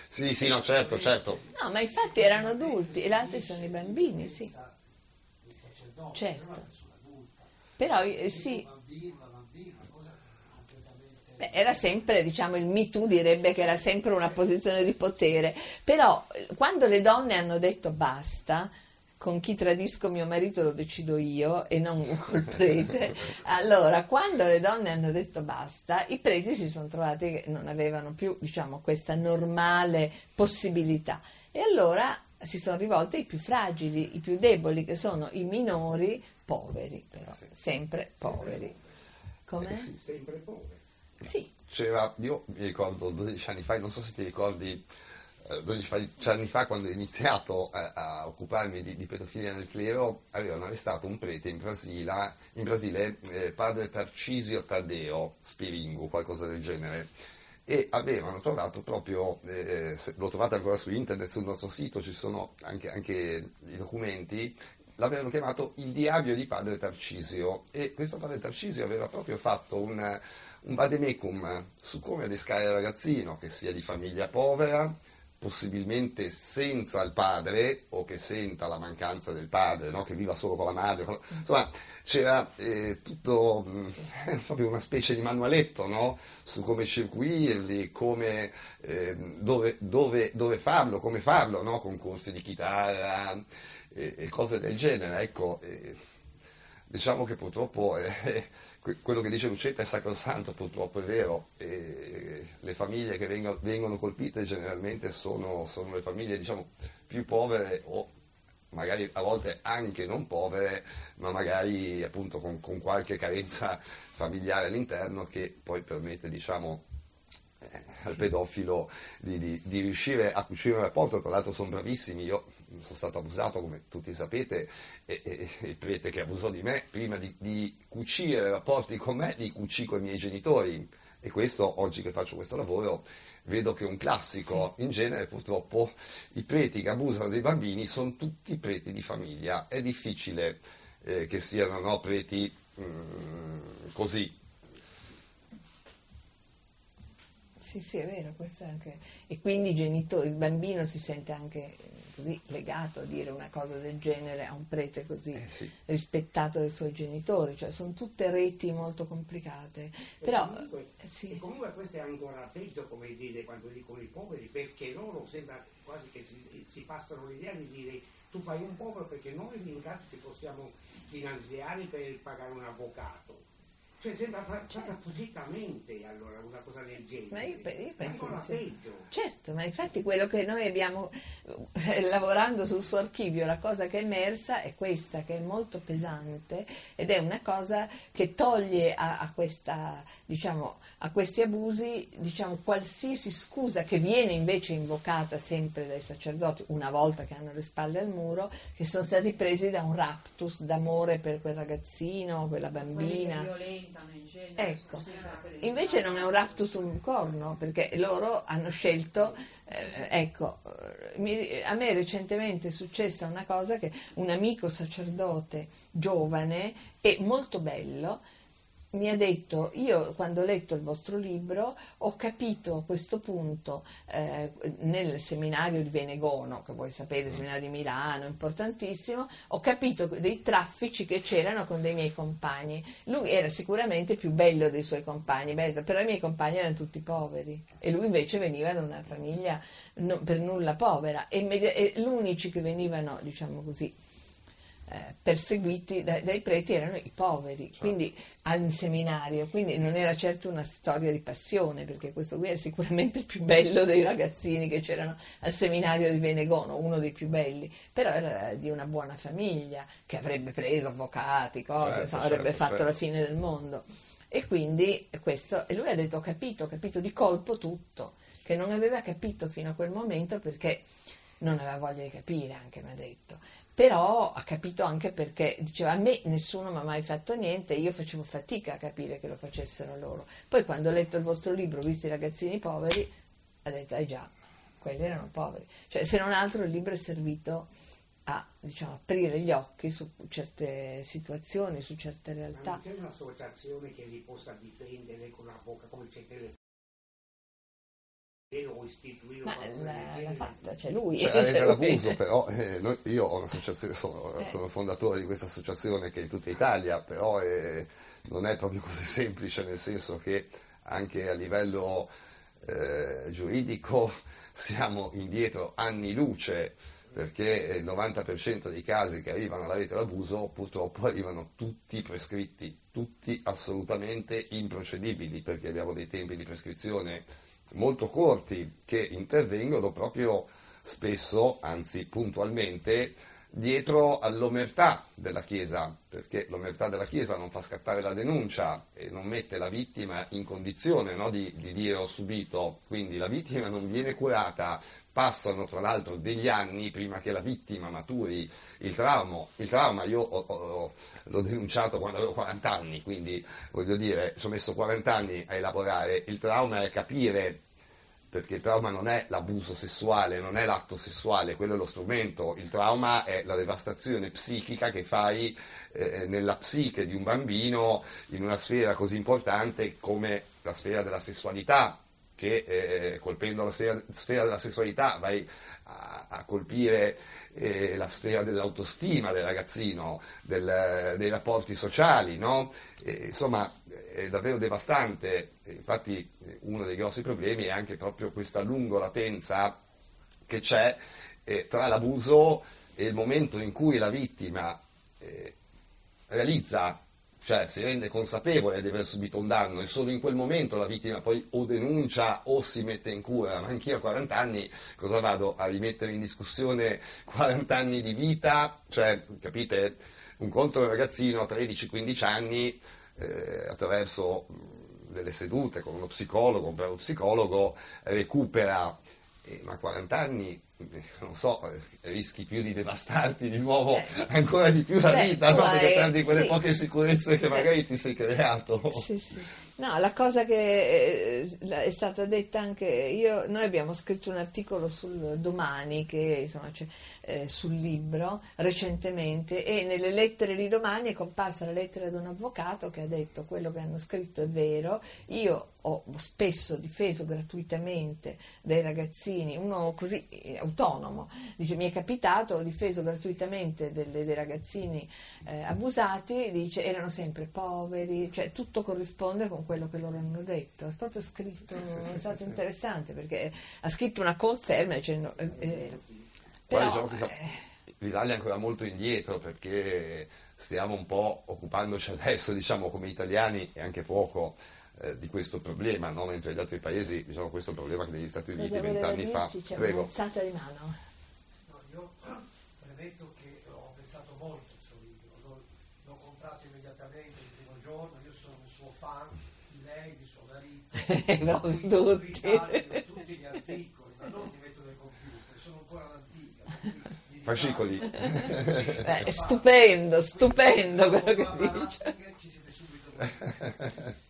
Sì, sì, no, certo, certo. No, ma infatti erano adulti e gli altri sono i bambini, sì. Certo. Però, eh, sì. Beh, era sempre, diciamo, il Me Too direbbe che era sempre una posizione di potere, però quando le donne hanno detto basta, con chi tradisco mio marito lo decido io e non *laughs* col prete. Allora, quando le donne hanno detto basta, i preti si sono trovati che non avevano più, diciamo, questa normale possibilità. E allora si sono rivolti ai più fragili, i più deboli, che sono i minori poveri, però, sempre poveri. Eh sì, sempre poveri. Sì. C'era, io mi ricordo 12 anni fa, non so se ti ricordi 12 anni fa quando ho iniziato a, a occuparmi di, di, pedofilia nel clero avevano arrestato un prete in Brasile, in Brasile eh, padre Tarcisio Taddeo Spiringu, qualcosa del genere. E avevano trovato proprio, eh, lo trovate ancora su internet, sul nostro sito ci sono anche, anche i documenti, l'avevano chiamato il diario di padre Tarcisio. E questo padre Tarcisio aveva proprio fatto un, un vademecum su come adescare il ragazzino, che sia di famiglia povera, possibilmente senza il padre o che senta la mancanza del padre, no? che viva solo con la madre. Con... Insomma, c'era eh, tutto mh, mm, *laughs* proprio una specie di manualetto no? su come circuirli, come, eh, dove, dove, dove, farlo, come farlo, no? concorsi di chitarra e, e, cose del genere. Ecco, eh, diciamo che purtroppo eh, quello che dice Lucetta è sacrosanto, purtroppo è vero, e le famiglie che vengono, vengono colpite generalmente sono, sono, le famiglie diciamo, più povere o magari a volte anche non povere, ma magari appunto con, con qualche carenza familiare all'interno che poi permette diciamo, eh, al pedofilo di, di, di, riuscire a cucire un rapporto, tra l'altro sono bravissimi, io sono stato abusato come tutti sapete e, e, e il prete che abusò di me, prima di, di cucire rapporti con me, li cucì con i miei genitori e questo, oggi che faccio questo lavoro, vedo che è un classico. In genere purtroppo i preti che abusano dei bambini sono tutti preti di famiglia, è difficile eh, che siano no, preti mm, così. Sì, sì, è vero, questo anche. E quindi il, genitore, il bambino si sente anche così legato a dire una cosa del genere a un prete così eh, sì. rispettato dai suoi genitori, cioè sono tutte reti molto complicate. Però, comunque, eh, sì. comunque, questo è ancora peggio, come dire, quando dicono i poveri, perché loro sembra quasi che si, si passano l'idea di dire tu fai un povero perché noi in caso ti possiamo finanziare per pagare un avvocato cioè sembra fatta appositamente allora una cosa del genere. Ma io, io penso che sia. Certo, ma infatti quello che noi abbiamo eh, *laughs* lavorando sul suo archivio, la cosa che è emersa è questa, che è molto pesante ed è una cosa che toglie a, a, questa, diciamo, a questi abusi diciamo, qualsiasi scusa che viene invece invocata sempre dai sacerdoti una volta che hanno le spalle al muro, che sono stati presi da un raptus d'amore per quel ragazzino, quella bambina Ecco, invece non è un raptus un corno, perché loro hanno scelto, eh, ecco, mi, a me recentemente è successa una cosa che un amico sacerdote giovane e molto bello mi ha detto, io quando ho letto il vostro libro ho capito a questo punto eh, nel seminario di Venegono, che voi sapete, il seminario di Milano, importantissimo, ho capito dei traffici che c'erano con dei miei compagni. Lui era sicuramente più bello dei suoi compagni, però i miei compagni erano tutti poveri e lui invece veniva da una famiglia non, per nulla povera e, e gli unici che venivano, diciamo così, perseguiti dai, dai, preti erano i poveri, certo. quindi al seminario, quindi non era certo una storia di passione, perché questo qui è sicuramente il più bello dei ragazzini che c'erano al seminario di Venegono, uno dei più belli, però era di una buona famiglia che avrebbe preso avvocati, cose, certo, insomma, certo, avrebbe fatto certo. la fine del mondo. E quindi questo, e lui ha detto ho capito, ho capito di colpo tutto, che non aveva capito fino a quel momento perché non aveva voglia di capire anche, mi ha detto però ha capito anche perché diceva a me nessuno mi ha mai fatto niente, io facevo fatica a capire che lo facessero loro. Poi quando ho letto il vostro libro, visto i ragazzini poveri, ha detto, eh già, quelli erano poveri. Cioè, se non altro il libro è servito a diciamo, aprire gli occhi su certe situazioni, su certe realtà. Ma non c'è un'associazione che li possa difendere con la bocca come c'è Telefone? o istituire Ma l'ha, l'ha fatta, c'è lui. Cioè, avete l'abuso, però eh, noi, io ho un'associazione, sono, eh. sono, fondatore di questa associazione che è in tutta Italia, però eh, non è proprio così *laughs* semplice, nel senso che anche a livello eh, giuridico *laughs* siamo indietro anni luce perché il 90% dei casi che arrivano alla rete d'abuso purtroppo arrivano tutti prescritti, tutti assolutamente improcedibili perché abbiamo dei tempi di prescrizione molto corti che intervengono proprio spesso, anzi puntualmente, dietro all'omertà della Chiesa, perché l'omertà della Chiesa non fa scattare la denuncia e non mette la vittima in condizione no, di, di dire ho subito, quindi la vittima non viene curata, passano tra l'altro degli anni prima che la vittima maturi il trauma. Il trauma io ho, ho, l'ho denunciato quando avevo 40 anni, quindi voglio dire, ci ho messo 40 anni a elaborare. Il trauma è capire perché il trauma non è l'abuso sessuale, non è l'atto sessuale, quello è lo strumento, il trauma è la devastazione psichica che fai eh, nella psiche di un bambino in una sfera così importante come la sfera della sessualità, che eh, colpendo la sfera, della sessualità vai a, a colpire eh, la sfera dell'autostima del ragazzino, del, dei rapporti sociali, no? insomma è davvero devastante, infatti uno dei grossi problemi è anche proprio questa lunga latenza che c'è eh, tra l'abuso e il momento in cui la vittima eh, realizza, cioè si rende consapevole di aver subito un danno e solo in quel momento la vittima poi o denuncia o si mette in cura, ma anch'io a 40 anni cosa vado a rimettere in discussione 40 anni di vita, cioè capite, un conto un ragazzino a 13-15 anni eh, attraverso delle sedute con uno psicologo, un bravo psicologo, recupera, eh, ma a 40 anni, *laughs* non so, eh, rischi più di devastarti di nuovo eh, ancora di più la beh, vita, no? perché perdi quelle sì. poche sicurezze che magari ti sei creato. Sì, sì. No, la cosa che eh, è stata detta anche io, noi abbiamo scritto un articolo sul domani, che insomma c'è eh, sul libro recentemente e nelle lettere di domani è comparsa la lettera di un avvocato che ha detto quello che hanno scritto è vero, io ho spesso difeso gratuitamente dei ragazzini, uno così eh, autonomo, dice mi è capitato, ho difeso gratuitamente delle, dei ragazzini eh, abusati, dice erano sempre poveri, cioè tutto corrisponde con quello che loro hanno detto, è proprio scritto, sì, sì, è stato sì, interessante perché ha scritto una conferma dicendo... Eh, eh, però, diciamo che eh, l'Italia è ancora molto indietro perché stiamo un po' occupandoci adesso, diciamo come italiani e anche poco eh, di questo problema, no? mentre gli altri paesi, diciamo, questo è un problema che negli Stati Uniti vent'anni fa. C'è Prego. un'alzata di mano. No, io premetto che ho pensato molto al suo libro, l'ho, l'ho comprato immediatamente il primo giorno, io sono un suo fan di lei, di suo marito, *laughs* no, tutti. tutti gli articoli, ma non di metto del computer, sono ancora all'antica. *laughs* Fascicoli. Beh, *laughs* stupendo, stupendo quello che dice. Ci siete subito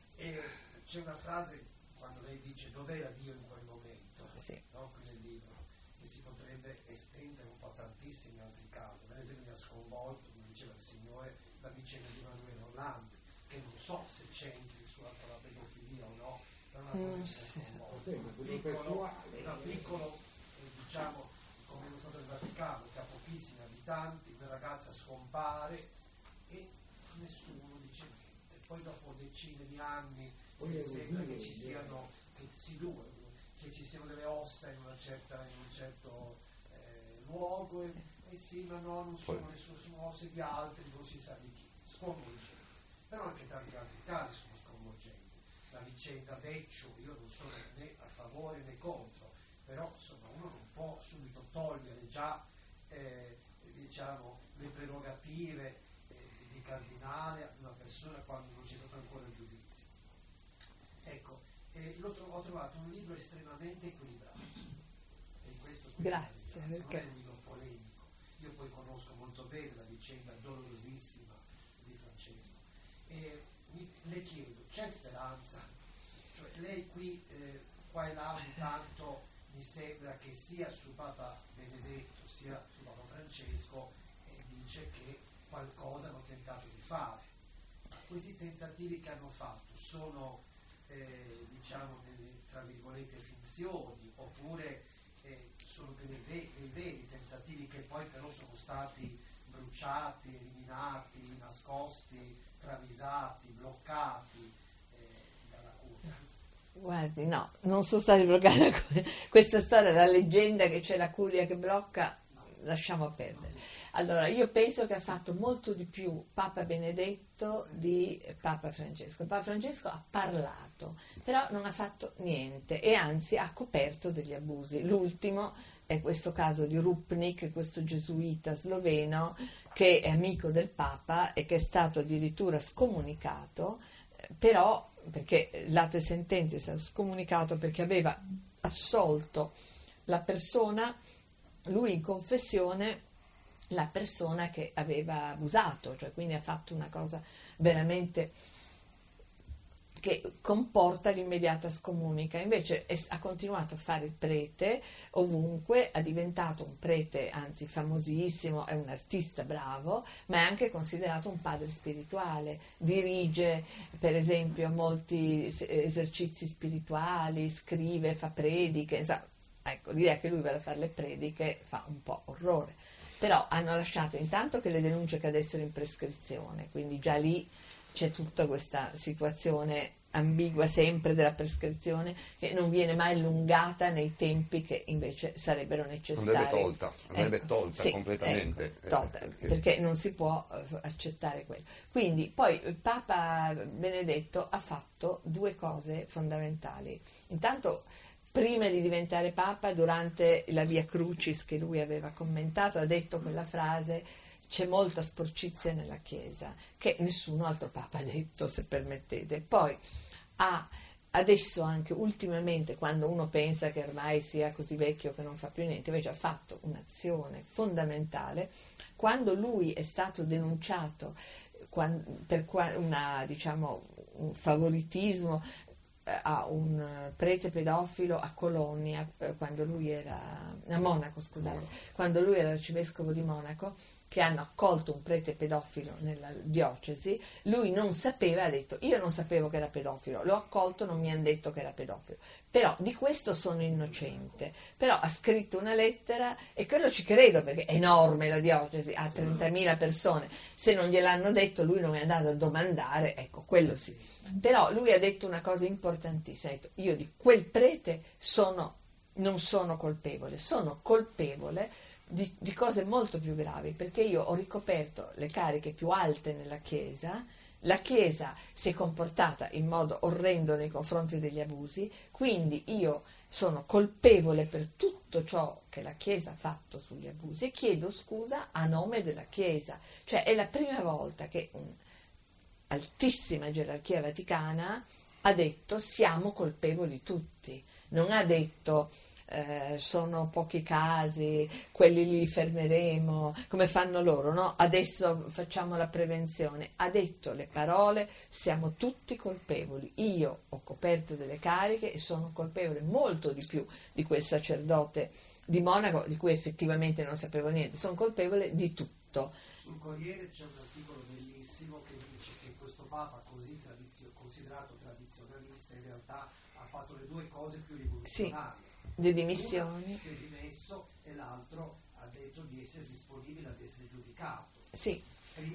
c'è una frase quando lei dice dov'era Dio in quel momento, sì. no? qui nel libro, che si potrebbe estendere un po' a tantissimi altri casi. Per esempio mi ha sconvolto, come diceva il Signore, la vicenda di Emanuele Orlandi, che non so se c'entri sulla la pedofilia o no, però è una cosa che mi ha sconvolto. Piccolo, un piccolo eh, diciamo, come lo Stato del Vaticano, che ha pochissimi abitanti, una ragazza scompare e nessuno dice niente. Poi dopo decine di anni mi sembra che ci siano, che, sì, due, che ci siano delle ossa in, certa, in un certo eh, luogo e, e, sì, ma no, non sono, sono, sono ossa di altri, non si sa di chi, sconvolgenti. Però anche tanti altri casi sono sconvolgenti. La vicenda Vecchio, io non sono né a favore né contro, però insomma uno non può subito togliere già eh, diciamo, le prerogative eh, di cardinale a una persona quando non c'è stato ancora il giudizio eh, ho trovato un libro estremamente equilibrato. E questo Grazie. Non è un libro polemico. Io poi conosco molto bene la vicenda dolorosissima di Francesco. E mi, le chiedo, c'è speranza? Cioè, lei qui, eh, qua e là, ogni tanto mi sembra che sia su Papa Benedetto sia su Papa Francesco eh, dice che qualcosa hanno tentato di fare. Questi tentativi che hanno fatto sono eh, diciamo delle tra virgolette finzioni oppure eh, sono delle, dei veri tentativi che poi però sono stati bruciati, eliminati, nascosti, travisati, bloccati eh, dalla cura. Guardi, no, non sono stati bloccati. *laughs* Questa storia, la leggenda che c'è la curia che blocca, lasciamo perdere. Allora, io penso che ha fatto molto di più Papa Benedetto di Papa Francesco. Papa Francesco ha parlato, però non ha fatto niente e anzi ha coperto degli abusi. L'ultimo è questo caso di Rupnik, questo gesuita sloveno che è amico del Papa e che è stato addirittura scomunicato, però perché l'ate sentenze è stato scomunicato perché aveva assolto la persona, lui in confessione, la persona che aveva abusato, cioè quindi ha fatto una cosa veramente che comporta l'immediata scomunica. Invece è, ha continuato a fare il prete ovunque, è diventato un prete, anzi famosissimo, è un artista bravo, ma è anche considerato un padre spirituale. Dirige, per esempio, molti esercizi spirituali, scrive, fa prediche. Insomma, ecco, l'idea che lui vada a fare le prediche fa un po' orrore. Però hanno lasciato intanto che le denunce cadessero in prescrizione, quindi già lì c'è tutta questa situazione ambigua sempre della prescrizione che non viene mai allungata nei tempi che invece sarebbero necessari. Andrebbe tolta, andrebbe ecco, tolta sì, completamente. Ecco, tolta, eh, perché... non si può eh, accettare quello. Quindi poi il Papa Benedetto ha fatto due cose fondamentali. Intanto prima di diventare Papa, durante la Via Crucis che lui aveva commentato, ha detto quella frase c'è molta sporcizia nella Chiesa, che nessuno altro Papa ha detto, se permettete. Poi ha adesso anche ultimamente, quando uno pensa che ormai sia così vecchio che non fa più niente, invece ha fatto un'azione fondamentale. Quando lui è stato denunciato per una, diciamo, un favoritismo a un prete pedofilo a Colonia, eh, quando lui era a Monaco, scusate, quando lui era arcivescovo di Monaco, che hanno accolto un prete pedofilo nella diocesi, lui non sapeva, ha detto io non sapevo che era pedofilo, l'ho accolto, non mi hanno detto che era pedofilo, però di questo sono innocente, però ha scritto una lettera e quello ci credo perché è enorme la diocesi, ha 30.000 persone, se non gliel'hanno detto lui non è andato a domandare, ecco quello sì, però lui ha detto una cosa importantissima, ha detto io di quel prete sono, non sono colpevole, sono colpevole di, di, cose molto più gravi, perché io ho ricoperto le cariche più alte nella Chiesa, la Chiesa si è comportata in modo orrendo nei confronti degli abusi, quindi io sono colpevole per tutto ciò che la Chiesa ha fatto sugli abusi e chiedo scusa a nome della Chiesa. Cioè è la prima volta che un'altissima gerarchia vaticana ha detto siamo colpevoli tutti, non ha detto eh, sono pochi casi, quelli li fermeremo, come fanno loro, no? Adesso facciamo la prevenzione. Ha detto le parole, siamo tutti colpevoli. Io ho coperto delle cariche e sono colpevole molto di più di quel sacerdote di Monaco, di cui effettivamente non sapevo niente, sono colpevole di tutto. Sul Corriere c'è un articolo bellissimo che dice che questo Papa così tradizio, considerato tradizionalista in realtà ha fatto le due cose più rivoluzionarie. Sì di dimissioni. Si è dimesso e l'altro ha detto di essere disponibile ad essere giudicato. Sì.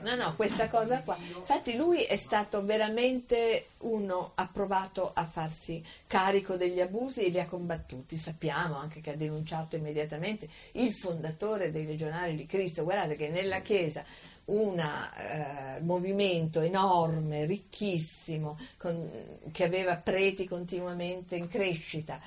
No, no, questa cosa qua. Infatti lui è stato veramente uno, ha provato a farsi carico degli abusi e li ha combattuti. Sappiamo anche che ha denunciato immediatamente il fondatore dei legionari di Cristo. Guardate che nella Chiesa un eh, movimento enorme, ricchissimo, con, che aveva preti continuamente in crescita,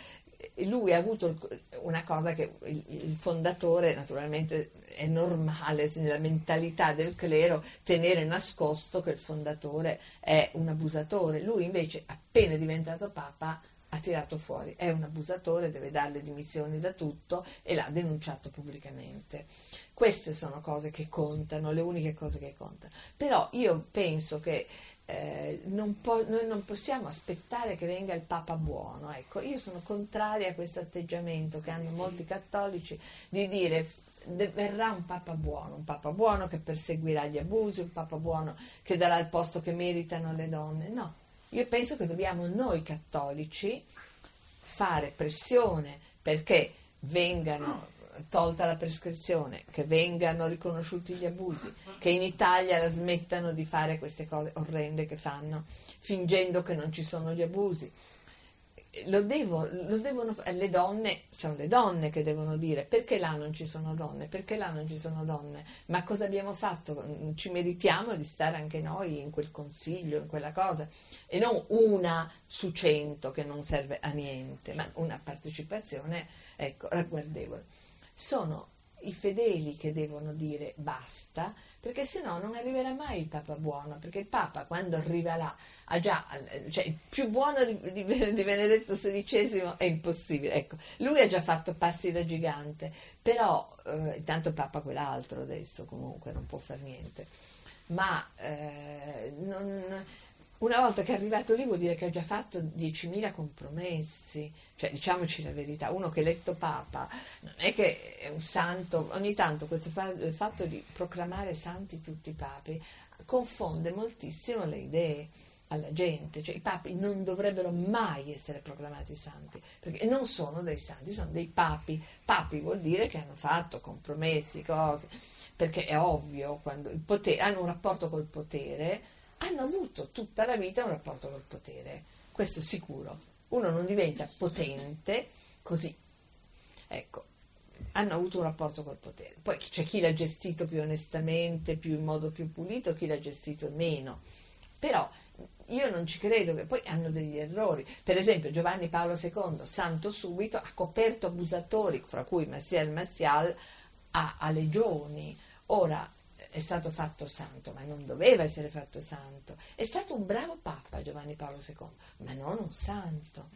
lui ha avuto una cosa che il, fondatore, naturalmente è normale nella mentalità del clero tenere nascosto che il fondatore è un abusatore. Lui invece, appena diventato papa, ha tirato fuori, è un abusatore, deve dare le dimissioni da tutto e l'ha denunciato pubblicamente. Queste sono cose che contano, le uniche cose che contano. Però io penso che eh, non po- noi non possiamo aspettare che venga il Papa buono. Ecco, io sono contraria a questo atteggiamento che hanno molti cattolici di dire verrà un Papa buono, un Papa buono che perseguirà gli abusi, un Papa buono che darà il posto che meritano le donne. No, io penso che dobbiamo noi cattolici fare pressione perché vengano tolta la prescrizione, che vengano riconosciuti gli abusi, che in Italia la smettano di fare queste cose orrende che fanno, fingendo che non ci sono gli abusi. lo, devo, lo devono le donne sono le donne che devono dire perché là non ci sono donne? Perché là non ci sono donne? Ma cosa abbiamo fatto? Ci meritiamo di stare anche noi in quel consiglio in quella cosa? E non una su cento che non serve a niente ma una partecipazione ecco ragguardevole sono i fedeli che devono dire basta, perché se no non arriverà mai il Papa buono, perché il Papa quando arriva là ha già, cioè il più buono di, di, Benedetto XVI è impossibile, ecco, lui ha già fatto passi da gigante, però eh, intanto il Papa quell'altro adesso comunque non può fare niente, ma eh, non, una volta che è arrivato lì vuol dire che ha già fatto 10.000 compromessi, cioè diciamoci la verità, uno che è eletto Papa non è che è un santo, ogni tanto questo fatto di proclamare santi tutti i papi confonde moltissimo le idee alla gente, cioè i papi non dovrebbero mai essere proclamati santi, perché non sono dei santi, sono dei papi. Papi vuol dire che hanno fatto compromessi, cose, perché è ovvio, quando potere, hanno un rapporto col potere, hanno avuto tutta la vita un rapporto col potere, questo è sicuro. Uno non diventa potente così. Ecco, hanno avuto un rapporto col potere. Poi c'è chi l'ha gestito più onestamente, più in modo più pulito, chi l'ha gestito meno. Però io non ci credo che poi hanno degli errori. Per esempio Giovanni Paolo II, santo subito, ha coperto abusatori, fra cui Massiel Massial, a, a legioni. Ora, è stato fatto santo, ma non doveva essere fatto santo. È stato un bravo papa Giovanni Paolo II, ma non un santo.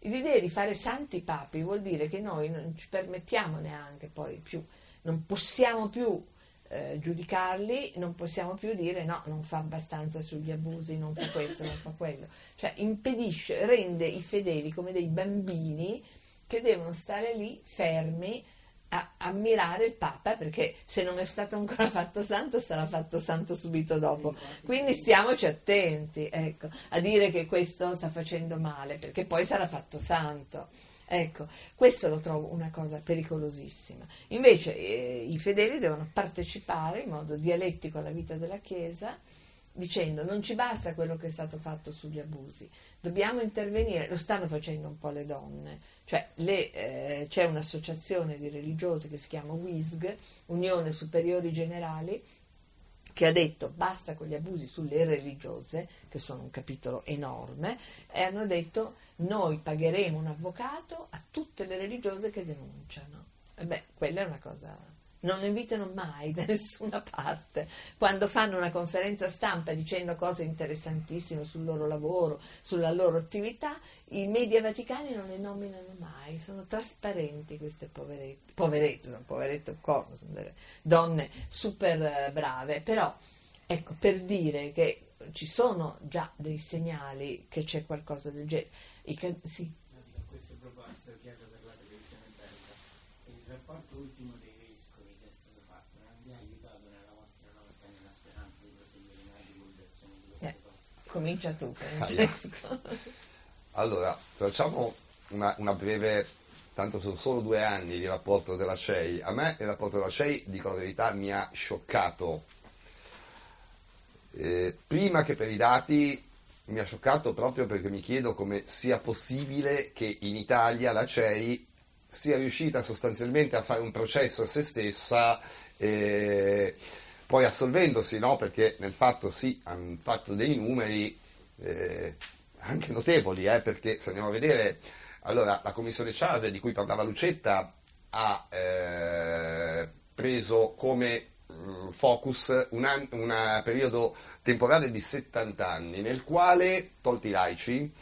L'idea di fare santi papi vuol dire che noi non ci permettiamo neanche poi più, non possiamo più eh, giudicarli, non possiamo più dire no, non fa abbastanza sugli abusi, non fa questo, non fa quello. Cioè impedisce, rende i fedeli come dei bambini che devono stare lì fermi a ammirare il Papa perché se non è stato ancora fatto santo sarà fatto santo subito dopo. Quindi stiamoci attenti ecco, a dire che questo sta facendo male perché poi sarà fatto santo. Ecco, questo lo trovo una cosa pericolosissima. Invece eh, i fedeli devono partecipare in modo dialettico alla vita della Chiesa dicendo non ci basta quello che è stato fatto sugli abusi, dobbiamo intervenire, lo stanno facendo un po' le donne, cioè le, eh, c'è un'associazione di religiose che si chiama WISG, Unione Superiori Generali, che ha detto basta con gli abusi sulle religiose, che sono un capitolo enorme, e hanno detto noi pagheremo un avvocato a tutte le religiose che denunciano. E beh, quella è una cosa non invitano mai da *laughs* nessuna parte. Quando fanno una conferenza stampa dicendo cose interessantissime sul loro lavoro, sulla loro attività, i media vaticani non le nominano mai, sono trasparenti queste poverette, poverette, sono poverette sono delle donne super eh, brave, però ecco, per dire che ci sono già dei segnali che c'è qualcosa del genere. I, sì. A questo proposito, chiedo per la televisione belga, il rapporto ultimo dei Comincia tu, Francesco. Allora, facciamo una, una, breve, tanto sono solo due anni di rapporto della CEI. A me il rapporto della CEI, dico la verità, mi ha scioccato. Eh, prima che per i dati mi ha scioccato proprio perché mi chiedo come sia possibile che in Italia la CEI sia riuscita sostanzialmente a fare un processo a se stessa. Eh, poi assolvendosi, no? perché nel fatto sì, hanno fatto dei numeri eh, anche notevoli, eh, perché se andiamo a vedere, allora la commissione Ciase di cui parlava Lucetta ha eh, preso come mh, mm, focus un periodo temporale di 70 anni, nel quale, tolti i laici,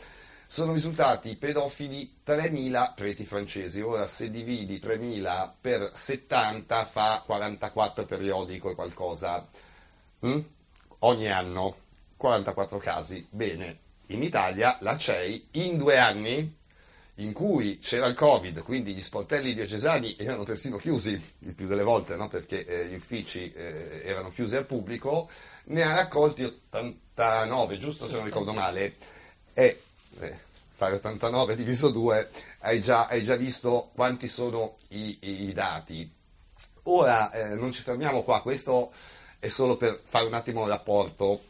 sono risultati pedofili 3.000 preti francesi. Ora se dividi 3.000 per 70 fa 44 periodico e qualcosa. Mm? Ogni anno 44 casi. Bene, in Italia la CEI in due anni in cui c'era il Covid, quindi gli sportelli diocesani erano persino chiusi il più delle volte, no? perché eh, gli uffici eh, erano chiusi al pubblico, ne ha raccolti 89, giusto se non ricordo male, e eh, fare 89 diviso 2, hai già, hai già visto quanti sono i, i dati. Ora eh, non ci fermiamo qua, questo è solo per fare un attimo il rapporto.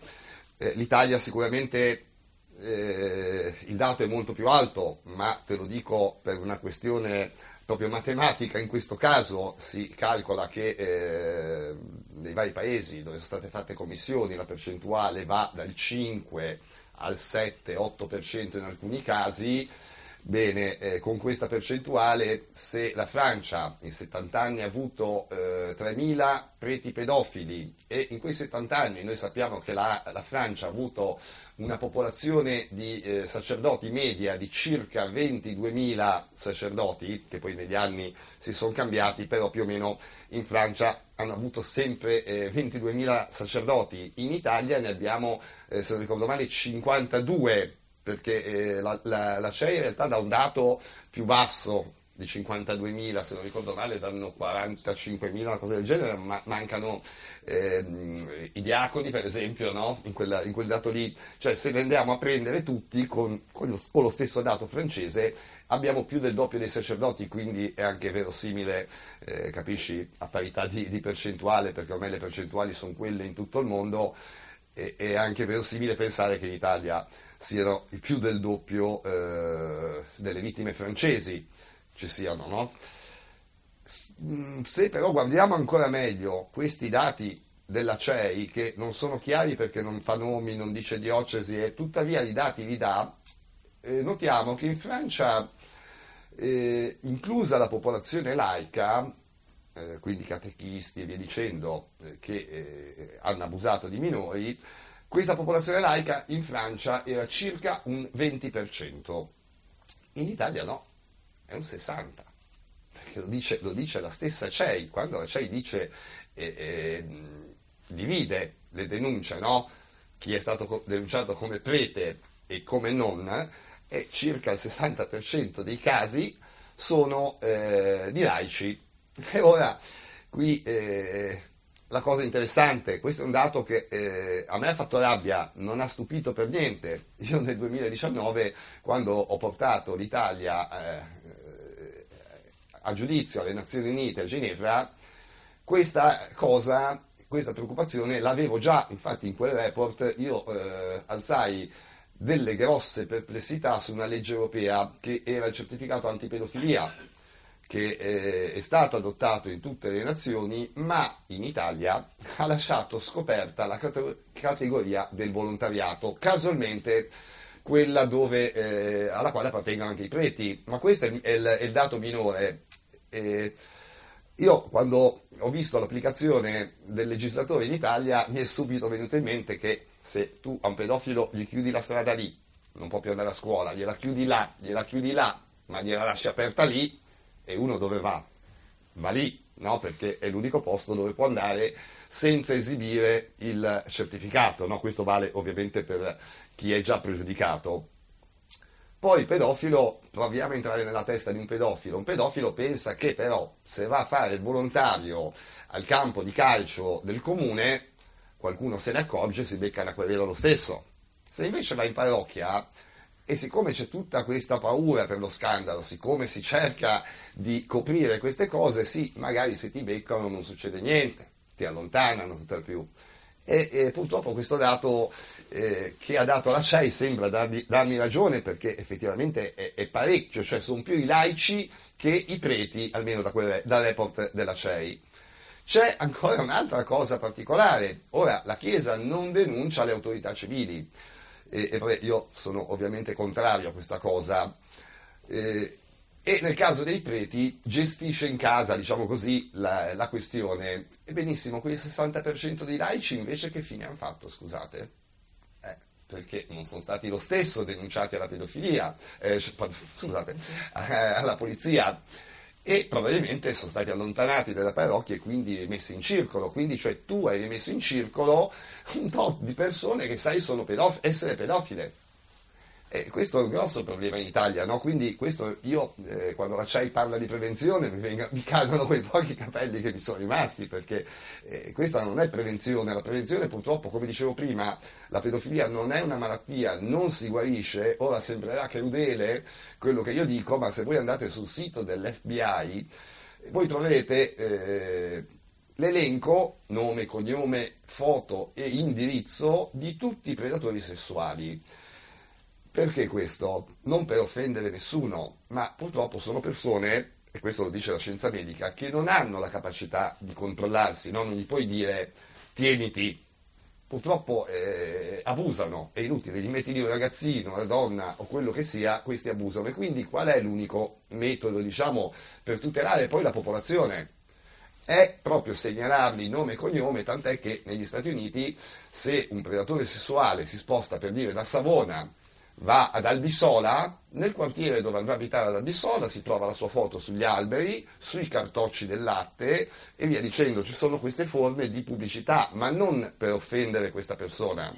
Eh, L'Italia sicuramente eh, il dato è molto più alto, ma te lo dico per una questione proprio matematica, in questo caso si calcola che eh, nei vari paesi dove sono state fatte commissioni la percentuale va dal 5 al 7-8% in alcuni casi, Bene, eh, con questa percentuale, se la Francia in 70 anni ha avuto eh, 3.000 preti pedofili e in quei 70 anni noi sappiamo che la, la Francia ha avuto una popolazione di eh, sacerdoti media di circa 22.000 sacerdoti, che poi negli anni si sono cambiati, però più o meno in Francia hanno avuto sempre 22.000 eh, sacerdoti, in Italia ne abbiamo, eh, se non ricordo male, 52 perché eh, la, la, la CEI in realtà dà un dato più basso di 52.000, se non ricordo male, danno 45.000, una cosa del genere, ma mancano eh, i diaconi, per esempio, no? in, quella, in, quel dato lì. Cioè, se ne andiamo a prendere tutti con, con, lo, con, lo, stesso dato francese, abbiamo più del doppio dei sacerdoti, quindi è anche verosimile, eh, capisci, a parità di, di, percentuale, perché ormai le percentuali sono quelle in tutto il mondo, e, è anche verosimile pensare che in Italia siano più del doppio eh, delle vittime francesi ci siano, no? Mm, se però guardiamo ancora meglio questi dati della CEI, che non sono chiari perché non fa nomi, non dice diocesi e tuttavia i dati li dà, eh, notiamo che in Francia, eh, inclusa la popolazione laica, eh, quindi catechisti e via dicendo, eh, che eh, hanno abusato di minori, questa popolazione laica in Francia era circa un 20%, in Italia no, è un 60%, perché lo dice, lo dice la stessa CEI, quando la CEI dice, eh, eh, divide le denunce, no? chi è stato denunciato come prete e come non, e circa il 60% dei casi sono eh, di laici. E ora qui eh, la cosa interessante, questo è un dato che eh, a me ha fatto rabbia, non ha stupito per niente. *laughs* Io nel 2019, quando ho portato l'Italia eh, a giudizio alle Nazioni Unite a Ginevra, questa cosa, questa preoccupazione l'avevo già, infatti in quel report io eh, alzai delle grosse perplessità su una legge europea che era il certificato antipedofilia che eh, è stato adottato in tutte le nazioni, ma in Italia *laughs* ha lasciato scoperta la categoria del volontariato, casualmente quella dove, eh, alla quale appartengono anche i preti, ma questo è il, è il dato minore. Eh, io quando ho visto l'applicazione del legislatore in Italia mi è subito venuto in mente che se tu a un pedofilo gli chiudi la strada lì, non può più andare a scuola, gliela chiudi là, gliela chiudi là, ma gliela lasci aperta lì, e uno dove va? Va lì, no? perché è l'unico posto dove può andare senza esibire il certificato. No? Questo vale ovviamente per chi è già pregiudicato. Poi il pedofilo, proviamo a entrare nella testa di un pedofilo. Un pedofilo pensa che però se va a fare il volontario al campo di calcio del comune, qualcuno se ne accorge e si becca una querela lo stesso. Se invece va in parrocchia, e siccome c'è tutta questa paura per lo scandalo, siccome si cerca di coprire queste cose, sì, magari se ti beccano non succede niente, ti allontanano tutt'al più. E, e purtroppo questo dato eh, che ha dato la CEI sembra darmi, darmi ragione perché effettivamente è, è, parecchio, cioè sono più i laici che i preti, almeno da quelle, dal report della CEI. C'è ancora un'altra cosa particolare, ora la Chiesa non denuncia le autorità civili, e, e vabbè, io sono ovviamente contrario a questa cosa. Eh, e nel caso dei preti gestisce in casa, diciamo così, la, la questione. E benissimo, quel 60% dei laici invece che fine hanno fatto, scusate? Eh, perché non sono stati lo stesso denunciati alla pedofilia, eh, scusate, *laughs* alla polizia e probabilmente sono stati allontanati dalla parrocchia e quindi rimessi in circolo. Quindi, cioè, tu hai rimesso in circolo un po' di persone che sai sono pedof- essere pedofile. E questo è un grosso problema in Italia, no? Quindi questo io, eh, quando la CEI parla di prevenzione, mi, venga, mi, cadono quei pochi capelli che mi sono rimasti, perché eh, questa non è prevenzione. La prevenzione purtroppo, come dicevo prima, la pedofilia non è una malattia, non si guarisce. Ora sembrerà crudele quello che io dico, ma se voi andate sul sito dell'FBI, voi troverete eh, l'elenco, nome, cognome, foto e indirizzo di tutti i predatori sessuali Perché questo? Non per offendere nessuno, ma purtroppo sono persone, e questo lo dice la scienza medica, che non hanno la capacità di controllarsi, no? non gli puoi dire tieniti, purtroppo eh, abusano, è inutile, gli metti lì un ragazzino, una donna o quello che sia, questi abusano. E quindi qual è l'unico metodo, diciamo, per tutelare poi la popolazione? È proprio segnalarli nome e cognome, tant'è che negli Stati Uniti se un predatore sessuale si sposta per dire da Savona va ad Albisola, nel quartiere dove andrà a abitare ad Albisola si trova la sua foto sugli alberi, sui cartocci del latte e via dicendo, ci sono queste forme di pubblicità, ma non per offendere questa persona,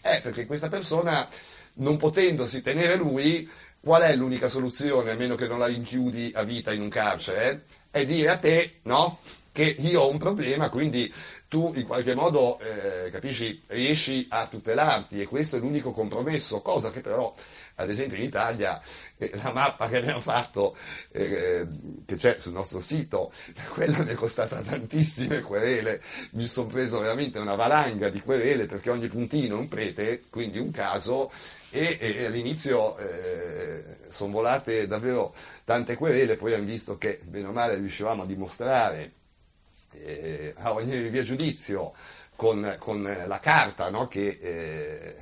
è perché questa persona, non potendosi tenere lui, qual è l'unica soluzione, a meno che non la rinchiudi a vita in un carcere? È dire a te, no? Che io ho un problema, quindi tu in qualche modo, eh, capisci, riesci a tutelarti e questo è l'unico compromesso, cosa che però, ad esempio in Italia, eh, la mappa che abbiamo fatto, eh, che c'è sul nostro sito, *laughs* quella mi è costata tantissime querele, mi sono preso veramente una valanga di querele perché ogni puntino è un prete, quindi un caso, e, e all'inizio eh, sono volate davvero tante querele, poi abbiamo visto che bene o male riuscivamo a dimostrare eh, a ogni via giudizio con, con la carta no? che eh,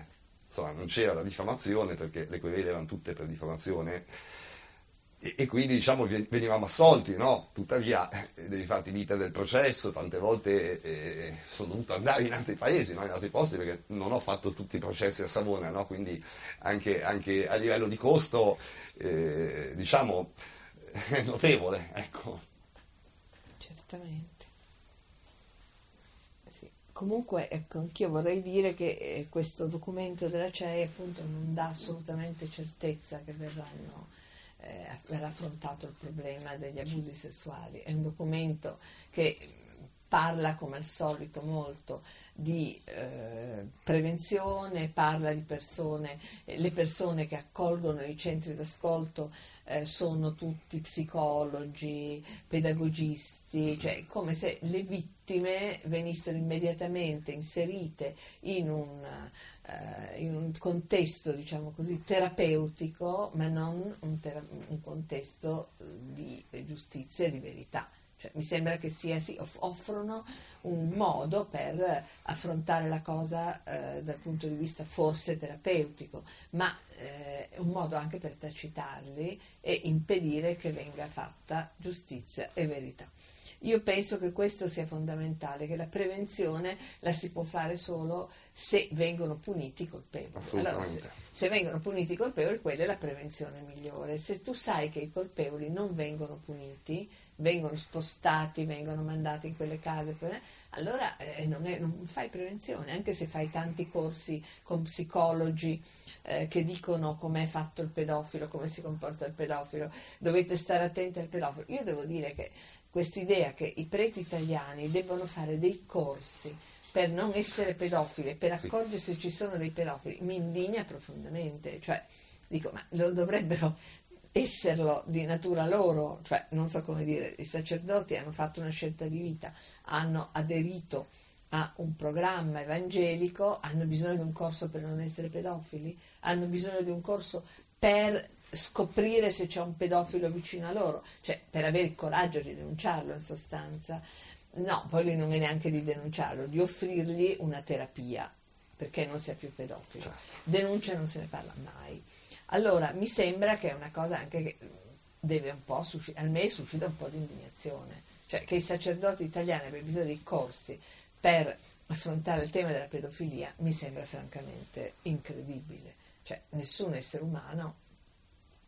insomma, non c'era la diffamazione perché le querele erano tutte per diffamazione e, e quindi diciamo, venivamo assolti, no? tuttavia eh, devi farti l'iter del processo, tante volte eh, sono dovuto andare in altri paesi, no? in altri posti perché non ho fatto tutti i processi a Savona, quindi anche, anche, a livello di costo eh, diciamo *laughs* notevole. Ecco. Certamente. Comunque, ecco, anch'io vorrei dire che eh, questo documento della CEI appunto non dà assolutamente certezza che verranno, eh, verrà affrontato il problema degli abusi sessuali. È un documento che parla come al solito molto di eh, prevenzione, parla di persone, le persone che accolgono i centri d'ascolto eh, sono tutti psicologi, pedagogisti, cioè come se le vittime venissero immediatamente inserite in un, eh, in un contesto, diciamo così, terapeutico, ma non un, tera- un contesto di giustizia e di verità. Cioè, mi sembra che sia, sì, offrono un modo per affrontare la cosa eh, dal punto di vista forse terapeutico, ma eh, un modo anche per tacitarli e impedire che venga fatta giustizia e verità. Io penso che questo sia fondamentale, che la prevenzione la si può fare solo se vengono puniti i colpevoli. Allora, se, se, vengono puniti i colpevoli, quella è la prevenzione migliore. Se tu sai che i colpevoli non vengono puniti, vengono spostati, vengono mandati in quelle case, allora eh, non, è, non, fai prevenzione, anche se fai tanti corsi con psicologi eh, che dicono com'è fatto il pedofilo, come si comporta il pedofilo, dovete stare attenti al pedofilo. Io devo dire che quest'idea che i preti italiani debbano fare dei corsi per non essere pedofili, per accorgersi se ci sono dei pedofili, mi indigna profondamente. Cioè, dico, ma lo dovrebbero esserlo di natura loro, cioè non so come dire, i sacerdoti hanno fatto una scelta di vita, hanno aderito a un programma evangelico, hanno bisogno di un corso per non essere pedofili, hanno bisogno di un corso per scoprire se c'è un pedofilo vicino a loro, cioè per avere il coraggio di denunciarlo in sostanza. No, poi non è neanche di denunciarlo, di offrirgli una terapia perché non sia più pedofilo. Certo. Denuncia non se ne parla mai. Allora, mi sembra che è una cosa anche che deve un po' suscitare, a me suscita un po' di indignazione, cioè che i sacerdoti italiani abbiano bisogno di corsi per affrontare il tema della pedofilia mi sembra francamente incredibile. Cioè, nessun essere umano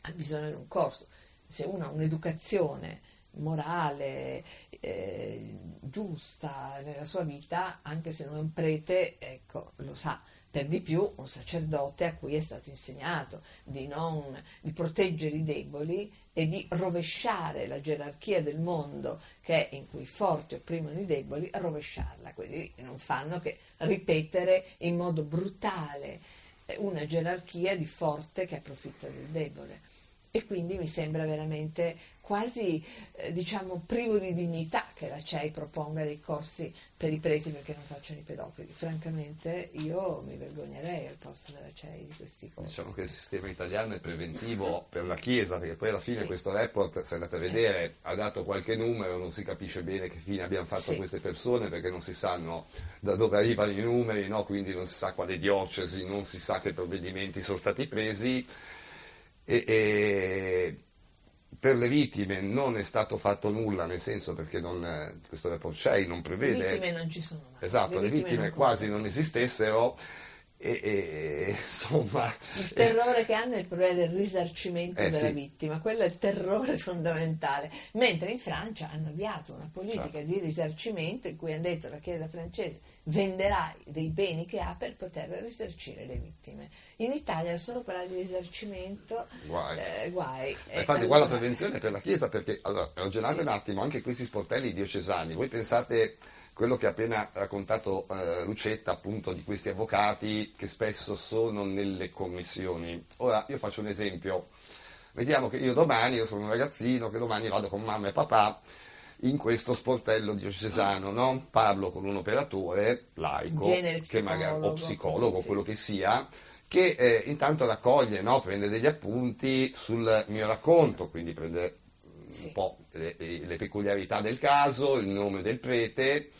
ha bisogno di un corso. Se uno ha un'educazione morale, eh, giusta nella sua vita, anche se non è un prete, ecco, lo sa per di più un sacerdote a cui è stato insegnato di, non, di proteggere i deboli e di rovesciare la gerarchia del mondo che è in cui i forti opprimono i deboli, rovesciarla, quindi non fanno che ripetere in modo brutale una gerarchia di forte che approfitta del debole. E quindi mi sembra veramente quasi eh, diciamo privo di dignità che la CEI proponga dei corsi per i preti perché non facciano i pedofili. Francamente io mi vergognerei al posto della CEI di questi corsi. Diciamo che il sistema italiano è preventivo per la Chiesa, perché poi alla fine sì. questo report, se andate a vedere, eh. ha dato qualche numero, non si capisce bene che fine abbiamo fatto sì. queste persone perché non si sanno da dove arrivano i numeri, no? quindi non si sa quale diocesi, non si sa che provvedimenti sono stati presi e, e per le vittime non è stato fatto nulla, nel senso perché non, questo report CEI non prevede... Le vittime non ci sono mai. Esatto, le, le vittime, vittime non quasi non esistessero e, e, insomma... Il terrore che hanno è il problema del risarcimento eh, della sì. vittima, quello è il terrore fondamentale. Mentre in Francia hanno avviato una politica certo. di risarcimento in cui hanno detto la Chiesa francese venderà dei beni che ha per poter risarcire le vittime. In Italia solo parlare di risarcimento, guai. Eh, guai. Infatti qua la prevenzione per la Chiesa, perché allora, ragionate sì. un attimo, anche questi sportelli diocesani, voi pensate quello che ha appena raccontato eh, Lucetta appunto di questi avvocati che spesso sono nelle commissioni. Ora io faccio un esempio, vediamo che io domani, io sono un ragazzino, che domani vado con mamma e papà in questo sportello diocesano, no? parlo con un operatore laico, che magari, o psicologo, sì, quello che sia, che eh, intanto raccoglie, no? prende degli appunti sul mio racconto, quindi prende sì. un po' le, le, peculiarità del caso, il nome del prete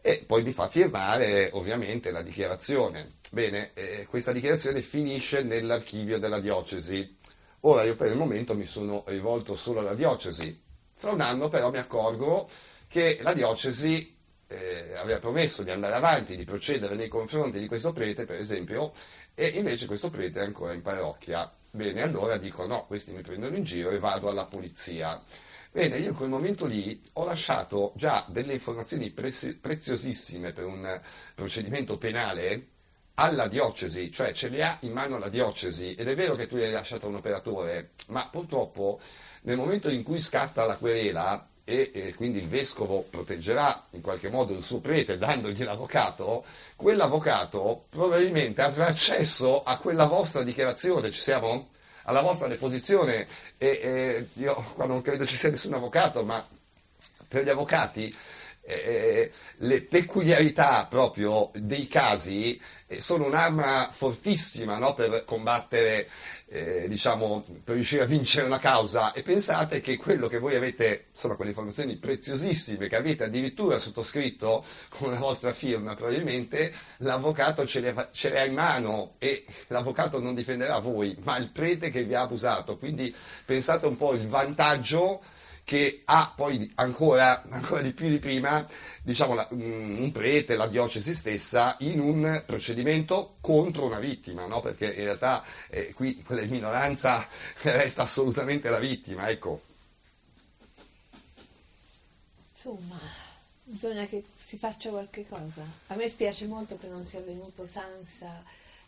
e poi mi fa firmare ovviamente la dichiarazione. Bene, eh, questa dichiarazione finisce nell'archivio della diocesi. Ora io per il momento mi sono rivolto solo alla diocesi. Fra un anno però mi accorgo che la diocesi eh, aveva promesso di andare avanti, di procedere nei confronti di questo prete, per esempio, e invece questo prete è ancora in parrocchia. Bene, allora dico no, questi mi prendono in giro e vado alla polizia. Bene, io in quel momento lì ho lasciato già delle informazioni prezi- preziosissime per un procedimento penale alla diocesi, cioè ce le ha in mano la diocesi ed è vero che tu le hai lasciate a un operatore, ma purtroppo nel momento in cui scatta la querela e, e, quindi il vescovo proteggerà in qualche modo il suo prete dandogli l'avvocato, quell'avvocato probabilmente avrà accesso a quella vostra dichiarazione, ci siamo? alla vostra deposizione e, e io qua non credo ci sia nessun avvocato, ma per gli avvocati eh, le peculiarità proprio dei casi eh, sono un'arma fortissima no, per combattere eh, diciamo, per riuscire a vincere una causa e pensate che quello che voi avete, insomma, quelle informazioni preziosissime che avete addirittura sottoscritto con la vostra firma, probabilmente l'avvocato ce le, ce le ha in mano e l'avvocato non difenderà voi, ma il prete che vi ha abusato. Quindi pensate un po' il vantaggio che ha poi ancora, ancora di più di prima diciamo, la, mm, un prete, la diocesi stessa, in un procedimento contro una vittima, no? perché in realtà eh, qui quella in minoranza *laughs* resta assolutamente la vittima. Ecco. Insomma, bisogna che si faccia qualche cosa. A me spiace molto che non sia venuto Sansa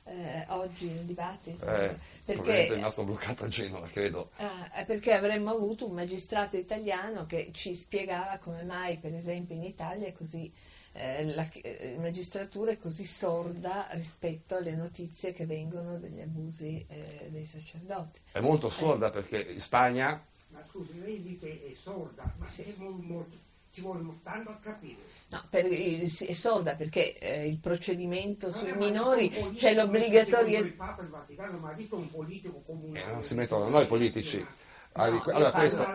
eh, oggi il dibattito. Eh, perché è rimasto bloccato a Genova, credo. Eh, perché avremmo avuto un magistrato italiano che ci spiegava come mai, per esempio, in Italia così, eh, la, eh, la, magistratura è così sorda rispetto alle notizie che vengono degli abusi eh, dei sacerdoti. È molto sorda perché in Spagna... Ma scusi, lei dice è sorda, ma sì. molto, molto, ci vuole tanto a capire No, per, è sorda perché eh, il procedimento sui minori c'è l'obbligatorietà. Il Papa il Vaticano, ma ha un politico comunale. Eh, non si mettono noi politici. No, allora, questo...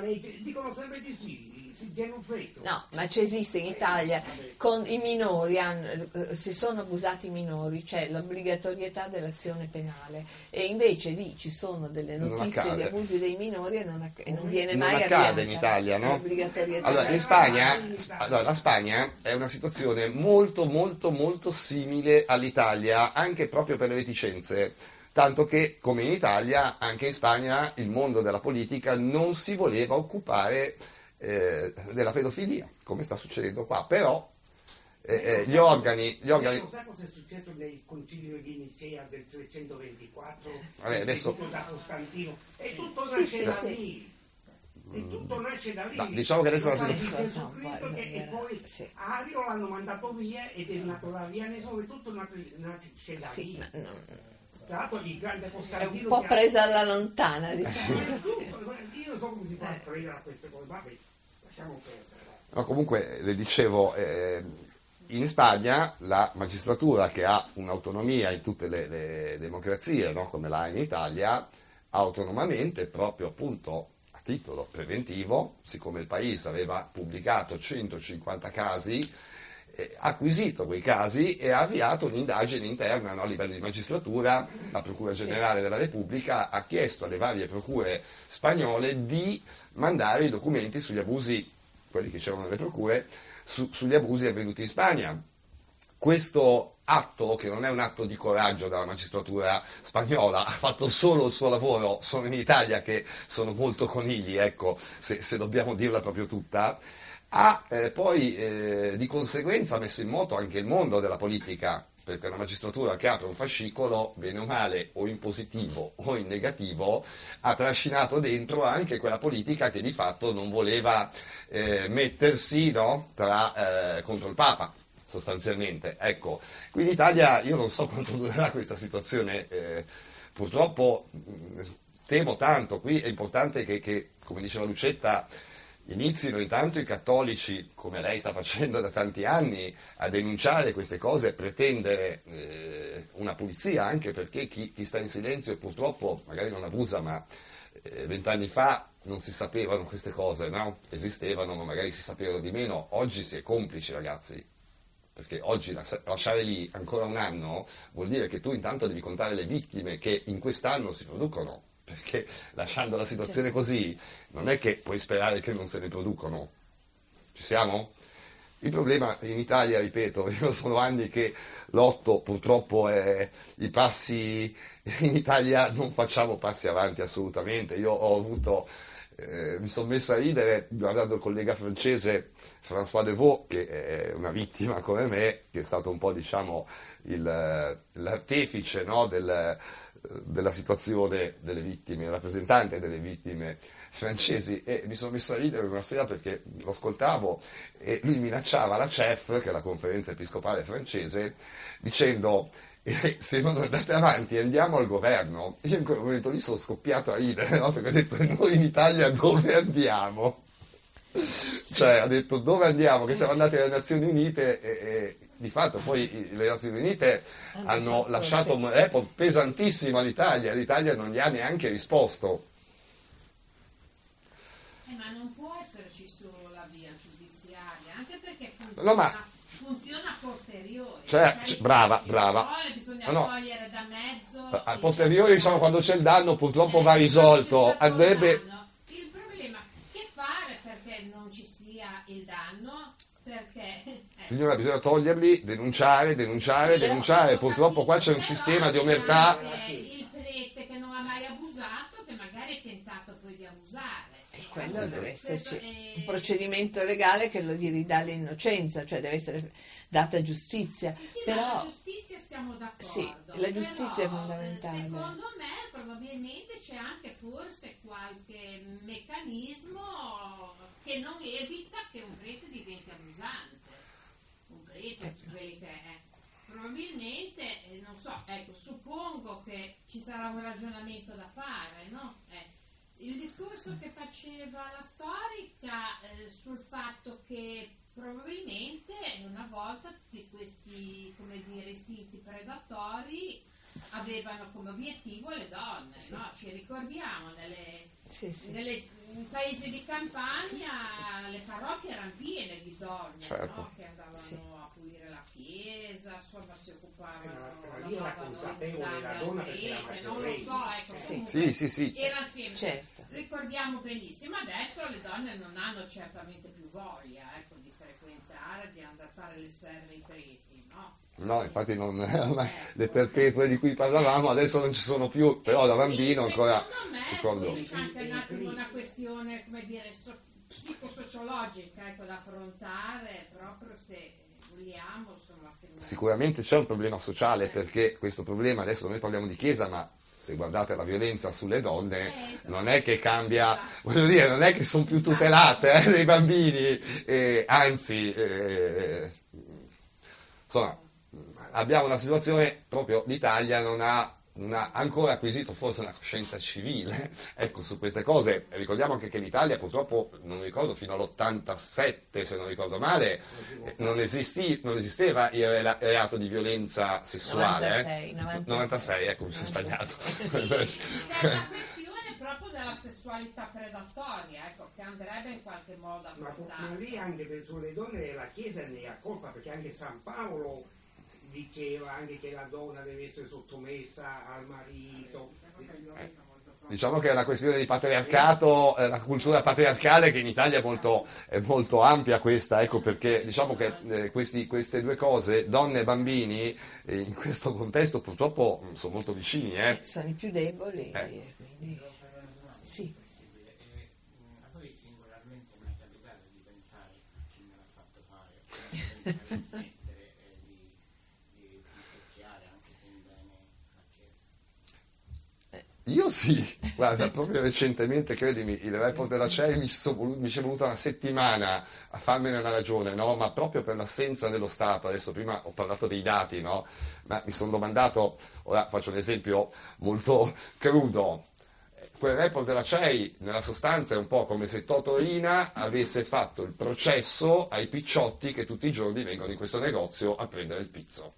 Dicono sempre di sì. No, ma c'è esiste in Italia con i minori, hanno, eh, se sono abusati i minori c'è l'obbligatorietà dell'azione penale. E invece lì ci sono delle notizie di abusi dei minori e non, e non viene non mai accade in Italia, no? Allora, in Spagna, allora, la Spagna è una situazione molto molto molto simile all'Italia, anche proprio per le reticenze. Tanto che, come in Italia, anche in Spagna il mondo della politica non si voleva occupare eh, della pedofilia, come sta succedendo qua, però eh, eh, gli organi... Gli organi... Non sa cosa è successo nel concilio di Nicea del 324? Vabbè, adesso... da Costantino, e tutto nasce sì, da lì. E tutto nasce da lì. No, diciamo che adesso la situazione... E poi sì. Ario l'hanno mandato via ed è nato la via Nesone, tutto nasce da lì. Sì, ma no Tra l'altro il grande È un po' presa alla lontana, diciamo Eh. Io non so come si può Eh. prendere a queste cose, vabbè, lasciamo comunque, le dicevo, eh, in Spagna la magistratura che ha un'autonomia in tutte le, le democrazie, no, come l'ha in Italia, autonomamente, proprio appunto a titolo preventivo, siccome il paese aveva pubblicato 150 casi, acquisito quei casi e ha avviato un'indagine interna no, a livello di magistratura, la Procura Generale della Repubblica ha chiesto alle varie procure spagnole di mandare i documenti sugli abusi, quelli che c'erano nelle procure, su- sugli abusi avvenuti in Spagna. Questo atto, che non è un atto di coraggio della magistratura spagnola, *laughs* ha fatto solo il suo lavoro, sono in Italia che sono molto conigli, ecco, se, se dobbiamo dirla proprio tutta, ha eh, poi eh, di conseguenza messo in moto anche il mondo della politica, perché una magistratura che apre un fascicolo, bene o male, o in positivo o in negativo, ha trascinato dentro anche quella politica che di fatto non voleva eh, mettersi no, tra, eh, contro il Papa sostanzialmente. Ecco, qui in Italia io non so *laughs* quanto durerà questa situazione, eh, purtroppo mh, temo tanto, qui è importante che, che, come diceva Lucetta, inizino intanto i cattolici, come lei sta facendo da tanti anni, a denunciare queste cose e pretendere eh, una pulizia, anche perché chi, chi sta in silenzio purtroppo magari non abusa, ma eh, vent'anni fa non si sapevano queste cose, no? Esistevano, ma magari si sapevano di meno. Oggi si è complici, ragazzi. Perché oggi las- lasciare lì ancora un anno vuol dire che tu intanto devi contare le vittime che in quest'anno si producono. Perché lasciando la situazione così non è che puoi sperare che non se ne producono. Ci siamo? Il problema in Italia, ripeto, *laughs* io sono anni che lotto, purtroppo eh, i passi in Italia non facciamo passi avanti assolutamente. Io ho avuto, eh, mi sono messo a ridere guardando il collega francese François Devaux, che è una vittima come me, che è stato un po' diciamo il- l'artefice no, del- della situazione delle vittime, il rappresentante delle vittime francesi e mi sono messo a ridere una sera perché lo ascoltavo e lui minacciava la CEF, che è la conferenza episcopale francese, dicendo eh, se non andate avanti andiamo al governo. Io in quel momento lì sono scoppiato a ridere, no? perché ho detto noi in Italia dove andiamo? Cioè ha detto dove andiamo? Che siamo andati alle Nazioni Unite e, e di fatto poi le Nazioni Unite Hanno lasciato un report pesantissimo all'Italia, l'Italia non gli ha neanche risposto. Eh, ma non può esserci solo la via giudiziaria, anche perché funziona, No, ma- funziona a posteriori. Cioè, Cioè, brava, brava. vuole, bisogna No, no. togliere da mezzo. A posteriori, diciamo, quando c'è il danno purtroppo Eh, va risolto. Andrebbe, danno. Il problema che fare perché non ci sia il danno? Perché eh, signora, bisogna toglierli, denunciare, denunciare, Sì, denunciare. Purtroppo qua c'è un sistema di però omertà. Il prete che non ha mai abusato, che magari è tentato poi di abusare. E quello Allora, deve questo esserci è- un procedimento legale che lo gli ridà l'innocenza, cioè deve essere data giustizia. Sì, sì, ma la Però giustizia siamo d'accordo. Sì, la giustizia è Però, fondamentale. Secondo me probabilmente c'è anche forse qualche meccanismo che non evita che un prete diventi abusante. Un prete, quelli che è. Probabilmente, eh, non so, ecco, suppongo che ci sarà un ragionamento da fare, no? Eh, il discorso che faceva la storica eh, sul fatto che probabilmente una volta tutti questi come dire, istinti predatori avevano come obiettivo le donne, Sì. no? Ci ricordiamo nelle, sì, sì. nelle paesi di campagna le parrocchie erano piene di donne Certo. no? che andavano Sì. a pulire la chiesa, insomma si occupavano, Eh, lì era lavavano consapevole la donna perché era non lo so, ecco, Sì. Sì, sì, sì. era sempre Certo. ricordiamo benissimo adesso le donne non hanno certamente più voglia ecco, di frequentare di andare a fare le serve ai preti no? No, infatti non, *laughs* le perpetue di cui parlavamo adesso non ci sono più, però da bambino ancora secondo me c'è anche un attimo una questione come dire so- psicosociologica ecco, da affrontare proprio se vogliamo Sicuramente c'è un problema sociale perché questo problema, adesso noi parliamo di chiesa, ma se guardate la violenza sulle donne Eh, non è che cambia, voglio dire, non è che sono più tutelate eh, dei bambini, eh, anzi, eh, insomma, abbiamo una situazione, proprio l'Italia non ha ha ancora acquisito forse una coscienza civile *laughs* ecco, su queste cose. Ricordiamo anche che l'Italia purtroppo, non mi ricordo, fino all'87 se non ricordo male, non, esisti, non esisteva il reato di violenza sessuale. 96, eh? 96. 96 ecco, mi sono sbagliato. *laughs* Sì, questione proprio della sessualità predatoria, ecco, che andrebbe in qualche modo Ma, affrontata. ma lì anche per sulle donne la Chiesa ne ha colpa perché anche San Paolo diceva anche che la donna deve essere sottomessa al marito. Diciamo che è una questione di patriarcato, è una cultura patriarcale che in Italia è molto, è molto ampia questa, ecco perché diciamo che eh, questi- queste due cose, donne e bambini, eh, in questo contesto purtroppo sono molto vicini. Eh. Sono i più deboli. Eh. quindi- Devo fare una domanda Sì. Eh, singolarmente mi è capitato di pensare a chi me l'ha fatto fare, *laughs* o di smettere eh, di, di pizzacchiare anche se in bene la Chiesa? Io sì, *laughs* guarda, proprio recentemente, credimi, il report della CEI mi, mi ci è voluta una settimana a farmene una ragione, no? ma proprio per l'assenza dello Stato, adesso prima ho parlato dei dati, no? ma mi sono domandato, ora faccio un esempio molto *laughs* crudo, quel report della CEI nella sostanza è un po' come se Toto Rina avesse fatto il processo ai picciotti che tutti i giorni vengono in questo negozio a prendere il pizzo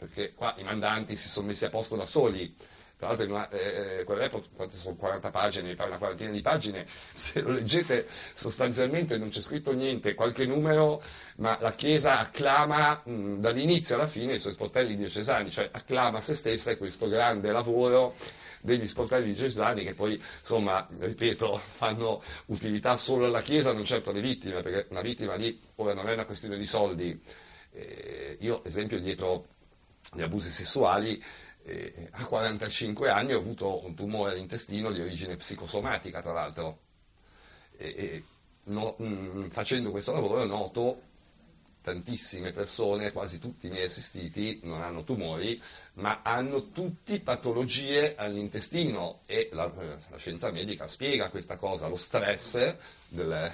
perché qua i mandanti si sono messi a posto da soli. Tra l'altro in una- eh, quel report, sono 40 pagine, una quarantina di pagine, *laughs* se lo leggete sostanzialmente non c'è scritto niente, qualche numero, ma la Chiesa acclama mh, dall'inizio alla fine i suoi sportelli diocesani, cioè acclama se stessa e questo grande lavoro degli sportelli diocesani che poi, insomma, ripeto, *laughs* fanno utilità solo alla Chiesa, non certo alle vittime, perché una vittima lì ora non è una questione di soldi, eh, io, esempio, dietro gli abusi sessuali, eh, a 45 anni ho avuto un tumore all'intestino di origine psicosomatica, tra l'altro. E, e no- mh, facendo questo lavoro noto tantissime persone, quasi tutti i miei assistiti, non hanno tumori, ma hanno tutti patologie all'intestino e la, eh, la scienza medica spiega questa cosa, lo stress del-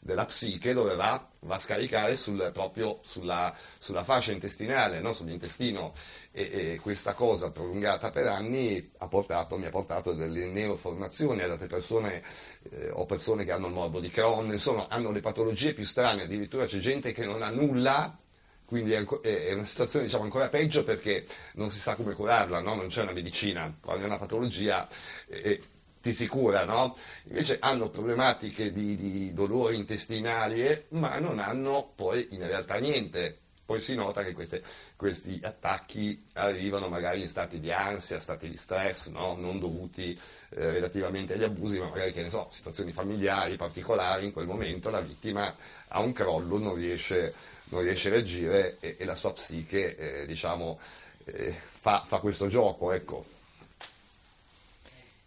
della psiche dove va, va a scaricare sul- proprio sulla, sulla fascia intestinale, no? sull'intestino e, e questa cosa prolungata per anni ha portato, mi ha portato delle neoformazioni ad altre persone, eh, ho persone che hanno il morbo di Crohn, insomma hanno le patologie più strane, addirittura c'è gente che non ha nulla, quindi è, una situazione diciamo, ancora peggio perché non si sa come curarla, no? non c'è una medicina, quando è una patologia eh, ti si cura, no? invece hanno problematiche di, di dolori intestinali, eh, ma non hanno poi in realtà niente. Poi si nota che queste- questi attacchi arrivano magari in stati di ansia, stati di stress, no? non dovuti eh, relativamente agli abusi, ma magari che ne so, situazioni familiari particolari, in quel momento la vittima ha un crollo, non riesce, non riesce a reagire e, e la sua psiche eh, diciamo, eh, fa, fa questo gioco. Ecco.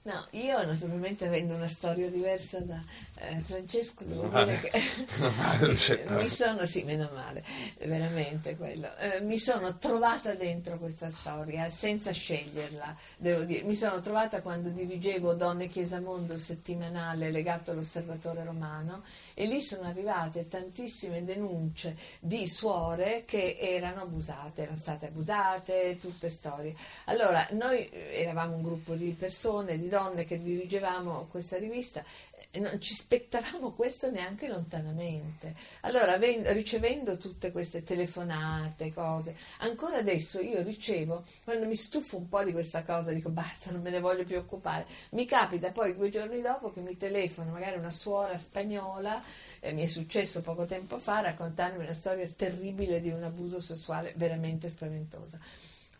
No, io naturalmente avendo una storia diversa da eh, Francesco devo Meno dire *laughs* male. che male, c'è mi sono, sì, meno male, veramente quello, Eh, mi sono trovata dentro questa storia senza sceglierla, devo dire, mi sono trovata quando dirigevo Donne Chiesa Mondo, il settimanale legato all'Osservatore Romano e lì sono arrivate tantissime denunce di suore che erano abusate, erano state abusate, tutte storie. Allora, noi eh, eravamo un gruppo di persone, di donne che dirigevamo questa rivista e non ci aspettavamo *laughs* questo neanche lontanamente. Allora, ven- ricevendo tutte queste telefonate, cose, ancora adesso io ricevo, quando mi stufo un po' di questa cosa, dico basta, non me ne voglio più occupare. Mi capita poi due giorni dopo che mi telefono magari una suora spagnola, eh, mi è successo poco tempo fa, raccontarmi una storia terribile di un abuso sessuale veramente spaventosa.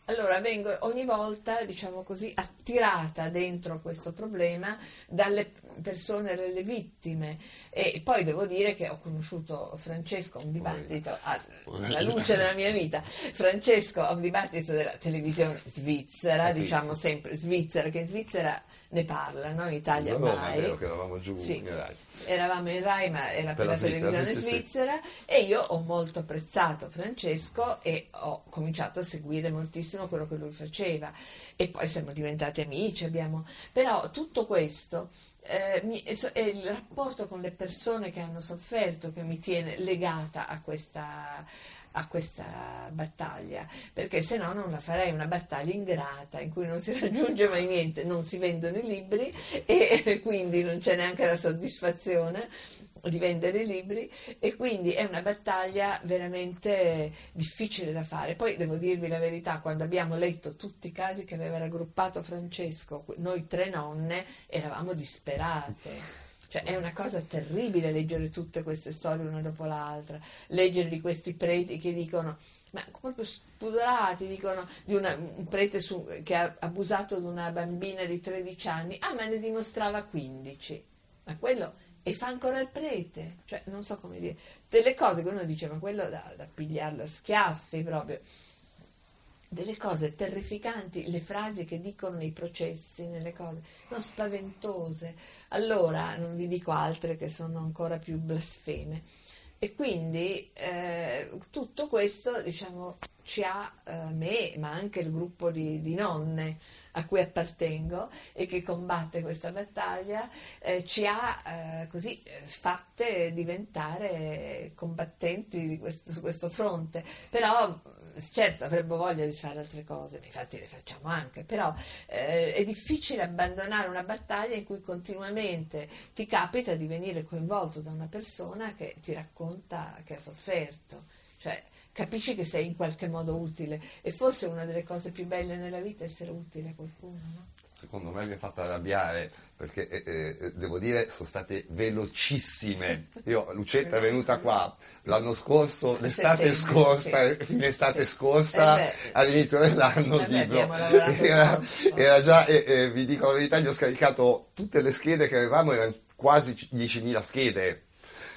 Allora vengo ogni volta, diciamo così, attirata dentro questo problema dalle persone, dalle vittime e poi devo dire che ho conosciuto Francesco a un dibattito alla luce della mia vita. Francesco a un dibattito della televisione svizzera, Eh sì, diciamo sì. sempre svizzera, che in Svizzera ne parlano, in Italia No, no, ma mai. è vero che eravamo giù Sì. in Rai. Eravamo in Rai, ma era per, la Svizzera, televisione svizzera e io ho molto apprezzato Francesco e ho cominciato a seguire moltissimo quello che lui faceva. E poi siamo diventati amici, abbiamo... però tutto questo eh, mi, è il rapporto con le persone che hanno sofferto che mi tiene legata a questa, a questa battaglia, perché se no non la farei una battaglia ingrata in cui non si *laughs* raggiunge mai niente, non si vendono i libri e quindi non c'è neanche la soddisfazione di vendere libri e quindi è una battaglia veramente difficile da fare. Poi devo dirvi la verità, quando abbiamo letto tutti i casi che aveva raggruppato Francesco, noi tre nonne eravamo disperate. Cioè è una cosa terribile leggere tutte queste storie una dopo l'altra, leggere di questi preti che dicono ma proprio spudorati, dicono di una, un prete su, che ha abusato di una bambina di 13 anni, ah ma ne dimostrava 15, ma quello e fa ancora il prete, cioè non so come dire, delle cose che uno dice ma quello da, da pigliarlo a schiaffi proprio, delle cose terrificanti, le frasi che dicono nei processi, nelle cose, non spaventose, allora non vi dico altre che sono ancora più blasfeme. E quindi eh, tutto questo diciamo, ci ha, eh, me, ma anche il gruppo di, di nonne, a cui appartengo e che combatte questa battaglia, eh, ci ha eh, così fatte diventare combattenti questo, su questo fronte. Però certo avremmo voglia di fare altre cose, infatti le facciamo anche, però eh, è difficile abbandonare una battaglia in cui continuamente ti capita di venire coinvolto da una persona che ti racconta che ha sofferto. Cioè, capisci che sei in qualche modo utile e forse una delle cose più belle nella vita è essere utile a qualcuno. No? Secondo me mi ha fatto arrabbiare perché eh, eh, devo dire sono state velocissime. Io, Lucetta è venuta qua l'anno scorso, l'estate scorsa, sì. fine estate sì. scorsa, eh all'inizio dell'anno il libro era, era, già, vi dico la verità, gli ho scaricato tutte le schede che avevamo, erano quasi 10.000 schede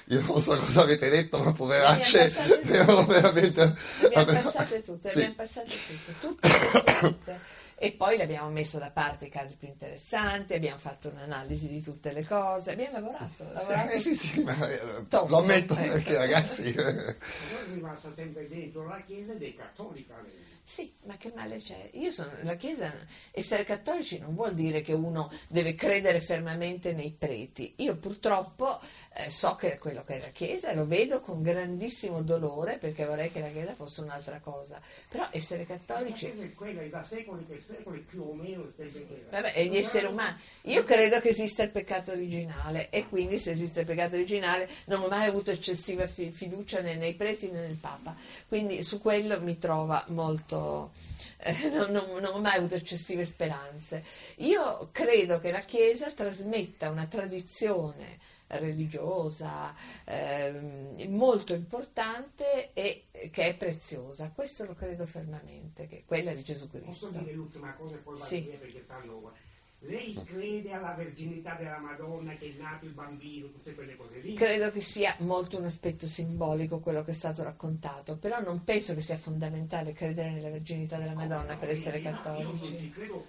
io non so cosa avete detto, ma poveracce, erano veramente... Le abbiamo *laughs* passate tutte, le abbiamo passate tutte, tutte, tutte. E poi le abbiamo messo da parte i casi più interessanti, abbiamo fatto un'analisi di tutte le cose, abbiamo lavorato. *laughs* lavorato eh, *laughs* sì, sì, ma eh, tosto, lo ammetto ecco. perché ragazzi... Io sono rimasto sempre dentro la Chiesa ed è cattolica lei. Sì, ma che male c'è? Io sono la Chiesa, essere cattolici non vuol dire che uno deve credere fermamente nei preti. Io purtroppo eh, so che è quello che è la Chiesa, lo vedo con grandissimo dolore perché vorrei che la Chiesa fosse un'altra cosa. Però essere cattolici. La Chiesa è quella da secoli per secoli più o meno sì, Vabbè, è gli esseri umani. Io credo che esista il peccato originale e quindi se esiste il peccato originale non ho mai avuto eccessiva fiducia né nei preti né nel Papa. Quindi su quello mi trova molto molto, eh, *laughs* non, non, non, ho mai avuto eccessive speranze. Io credo che la Chiesa trasmetta una tradizione religiosa eh, molto importante e che è preziosa. Questo lo credo fermamente, che è quella di Gesù Cristo. Posso dire l'ultima cosa e poi sì. perché stanno lei crede alla verginità della Madonna che è nato il bambino, tutte quelle cose lì? Credo che sia molto un aspetto simbolico quello che è stato raccontato, però non penso che sia fondamentale credere nella verginità della Madonna no, per essere cattolici. Io non ci credo,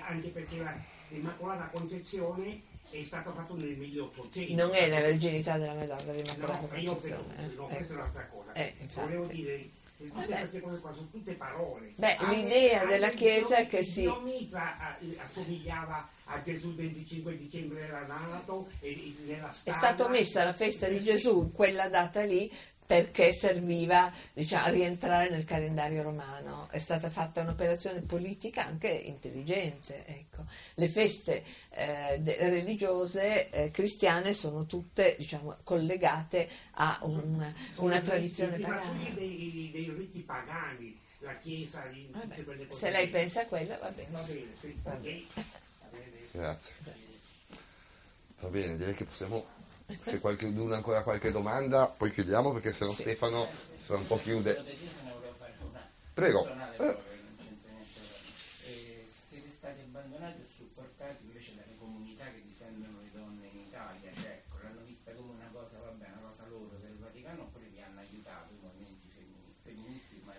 anche perché l'Immacolata Concezione è stato fatto nel 1800. Non è la verginità della Madonna l'Immacolata no, Concezione. Io penso, no, questa è un'altra cosa. Eh, Volevo dire tutte Vabbè. queste cose qua sono tutte parole. Beh, anche, l'idea anche della Chiesa è che si... Mitra assomigliava a Gesù il 25 dicembre era nato e nella stalla... È stata messa la festa di Gesù, quella data lì, perché serviva diciamo, a rientrare nel calendario romano. È stata fatta un'operazione politica anche intelligente. Ecco. Le feste eh, religiose eh, cristiane sono tutte diciamo, collegate a un, una tradizione pagana. Dei, dei riti pagani, la Chiesa, di tutte quelle cose. Se lei pensa a quella va bene. Va bene, sì, va bene. Grazie. Va bene, direi che possiamo se qualcuno ha ancora qualche domanda, poi chiudiamo perché se no sì. Stefano fra un po' chiude. Prego. Eh. Siete stati abbandonati o supportati invece dalle comunità che difendono le donne in Italia? Cioè, ecco, l'hanno vista come una cosa, vabbè, una cosa loro del Vaticano oppure vi hanno aiutato i movimenti femministi, ormai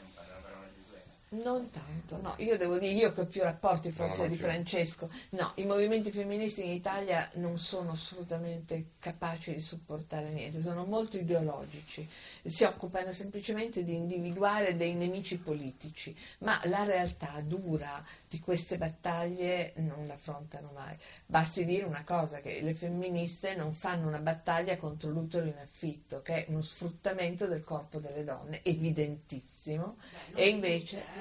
non tanto, no, io devo dire, io che ho più rapporti forse no, di più. Francesco, no, i movimenti femministi in Italia non sono assolutamente capaci di supportare niente, sono molto ideologici, si occupano semplicemente di individuare dei nemici politici, ma la realtà dura di queste battaglie non l'affrontano mai. Basti dire una cosa, che le femministe non fanno una battaglia contro l'utero in affitto, che è uno sfruttamento del corpo delle donne, evidentissimo, Beh, e invece...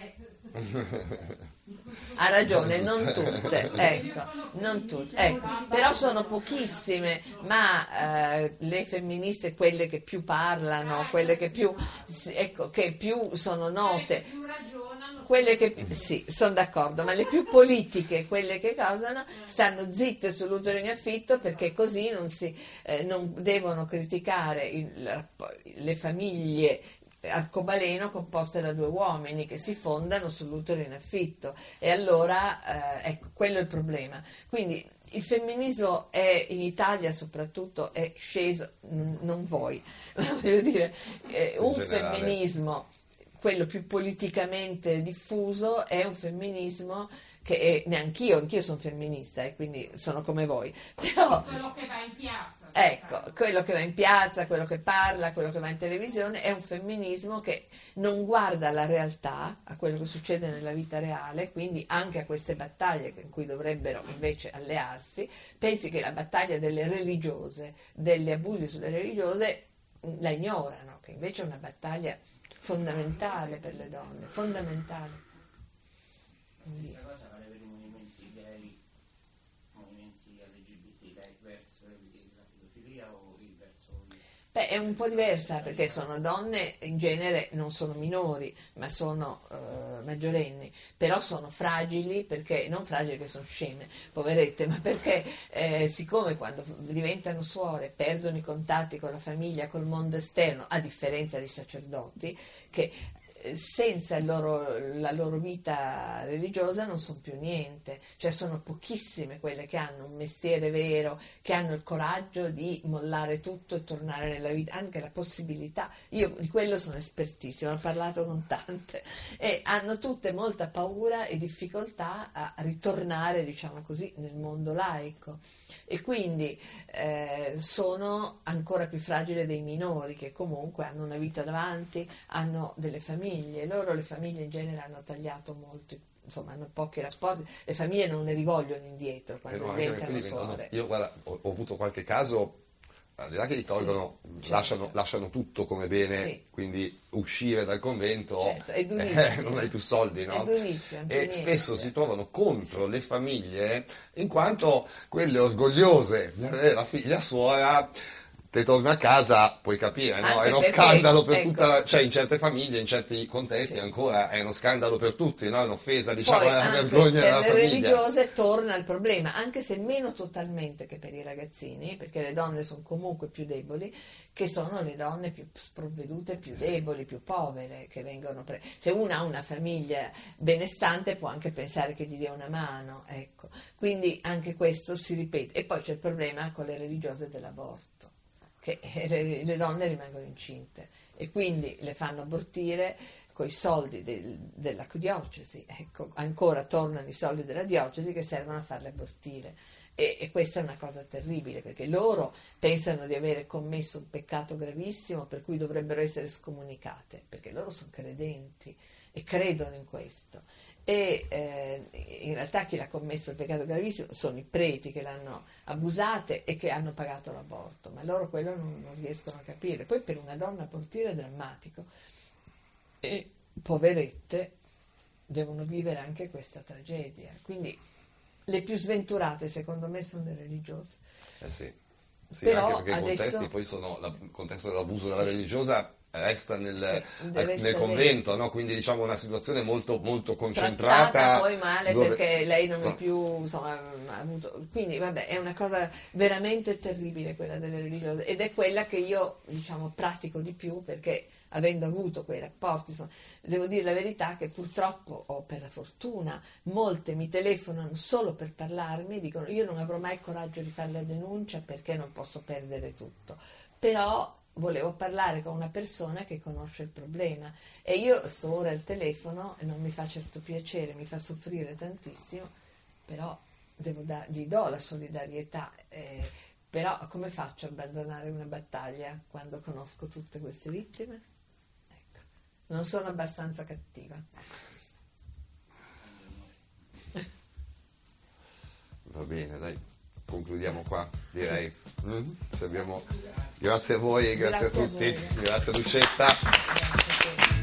Ha ragione, non tutte, ecco, non tutte, ecco. però sono pochissime, ma eh, le femministe, quelle che più parlano, quelle che più, ecco, che più sono note, quelle che sì, sono d'accordo, ma le più politiche, quelle che causano, stanno zitte sull'utero in affitto perché così non, si, eh, non devono criticare il- le famiglie arcobaleno composte da due uomini che si fondano sull'utero in affitto e allora eh, ecco quello è il problema quindi il femminismo è in Italia soprattutto è sceso n- non voi ma *laughs* voglio dire eh, un generale. femminismo quello più politicamente diffuso è un femminismo che è, neanch'io anch'io sono femminista e quindi sono come voi *laughs* però quello che va in piazza. Ecco, quello che va in piazza, quello che parla, quello che va in televisione è un femminismo che non guarda alla realtà, a quello che succede nella vita reale, quindi anche a queste battaglie in cui dovrebbero invece allearsi, pensi che la battaglia delle religiose, degli abusi sulle religiose, mh, la ignorano, che invece è una battaglia fondamentale per le donne, fondamentale. La stessa cosa vale per i movimenti gay, movimenti LGBT gay verso la pedofilia o il verso il Beh, è un po' diversa perché sono donne, in genere non sono minori, ma sono eh, maggiorenni, però sono fragili perché, non fragili che sono sceme, poverette, ma perché eh, siccome quando diventano suore perdono i contatti con la famiglia, col mondo esterno, a differenza dei sacerdoti, che senza loro- la loro vita religiosa non sono più niente, cioè sono pochissime quelle che hanno un mestiere vero, che hanno il coraggio di mollare tutto e tornare nella vita, anche la possibilità, io di quello sono espertissima, ho parlato con tante, e hanno tutte molta paura e difficoltà a ritornare, diciamo così, nel mondo laico e quindi eh, sono ancora più fragili dei minori che comunque hanno una vita davanti, hanno delle famiglie, loro le famiglie in genere hanno tagliato molto, insomma hanno pochi rapporti, le famiglie non ne rivogliono indietro Eh quando no, anche perché diventano suore. io guarda, ho, ho avuto qualche caso, al di là che li tolgono, certo. lasciano, lasciano tutto come bene, Sì. quindi uscire dal convento Certo, eh, non hai più soldi, no? Durissimo, E spesso si trovano contro le famiglie in quanto quelle orgogliose di avere la figlia suora te torni a casa, puoi capire, no? È uno scandalo per ecco. tutta, cioè in certe famiglie, in certi contesti Sì. ancora è uno scandalo per tutti, no? È un'offesa, diciamo, Poi alla anche vergogna per della le famiglia. religiose torna il problema, anche se meno totalmente che per i ragazzini, perché le donne sono comunque più deboli, che sono le donne più sprovvedute, più deboli, più povere, che vengono pre- Se una ha una famiglia benestante può anche pensare che gli dia una mano, ecco. Quindi anche questo si ripete. E poi c'è il problema con le religiose dell'aborto, che le le donne rimangono incinte e quindi le fanno abortire con i soldi del- della diocesi, ecco, ancora tornano i soldi della diocesi che servono a farle abortire. E, e questa è una cosa terribile perché loro pensano di avere commesso un peccato gravissimo per cui dovrebbero essere scomunicate, perché loro sono credenti e credono in questo. E eh, in realtà chi l'ha commesso il peccato gravissimo sono i preti che l'hanno abusate e che hanno pagato l'aborto, ma loro quello non, non riescono a capire. Poi per una donna abortire è drammatico e poverette devono vivere anche questa tragedia. Quindi le più sventurate secondo me sono le religiose. Eh sì. Sì, Però anche perché i contesti poi sono, il contesto dell'abuso della religiosa resta nel, Sì, eh, nel convento, no? quindi diciamo una situazione molto, molto concentrata. trattata poi male dove- perché lei non è insomma, più insomma, ha avuto quindi vabbè è una cosa veramente terribile quella delle religiose ed è quella che io diciamo pratico di più perché avendo avuto quei rapporti insomma, devo dire la verità che purtroppo o per la fortuna molte mi telefonano solo per parlarmi dicono io non avrò mai il coraggio di fare la denuncia perché non posso perdere tutto però volevo parlare con una persona che conosce il problema e io sto ora al telefono e non mi fa certo piacere, mi fa soffrire tantissimo, però da, gli do la solidarietà. Eh, però come faccio a abbandonare una battaglia quando conosco tutte queste vittime? Ecco, non sono abbastanza cattiva. Va bene, dai, concludiamo qua, direi. Sì. Mm? Abbiamo... Grazie a voi grazie, grazie a tutti. A grazie Lucetta. Grazie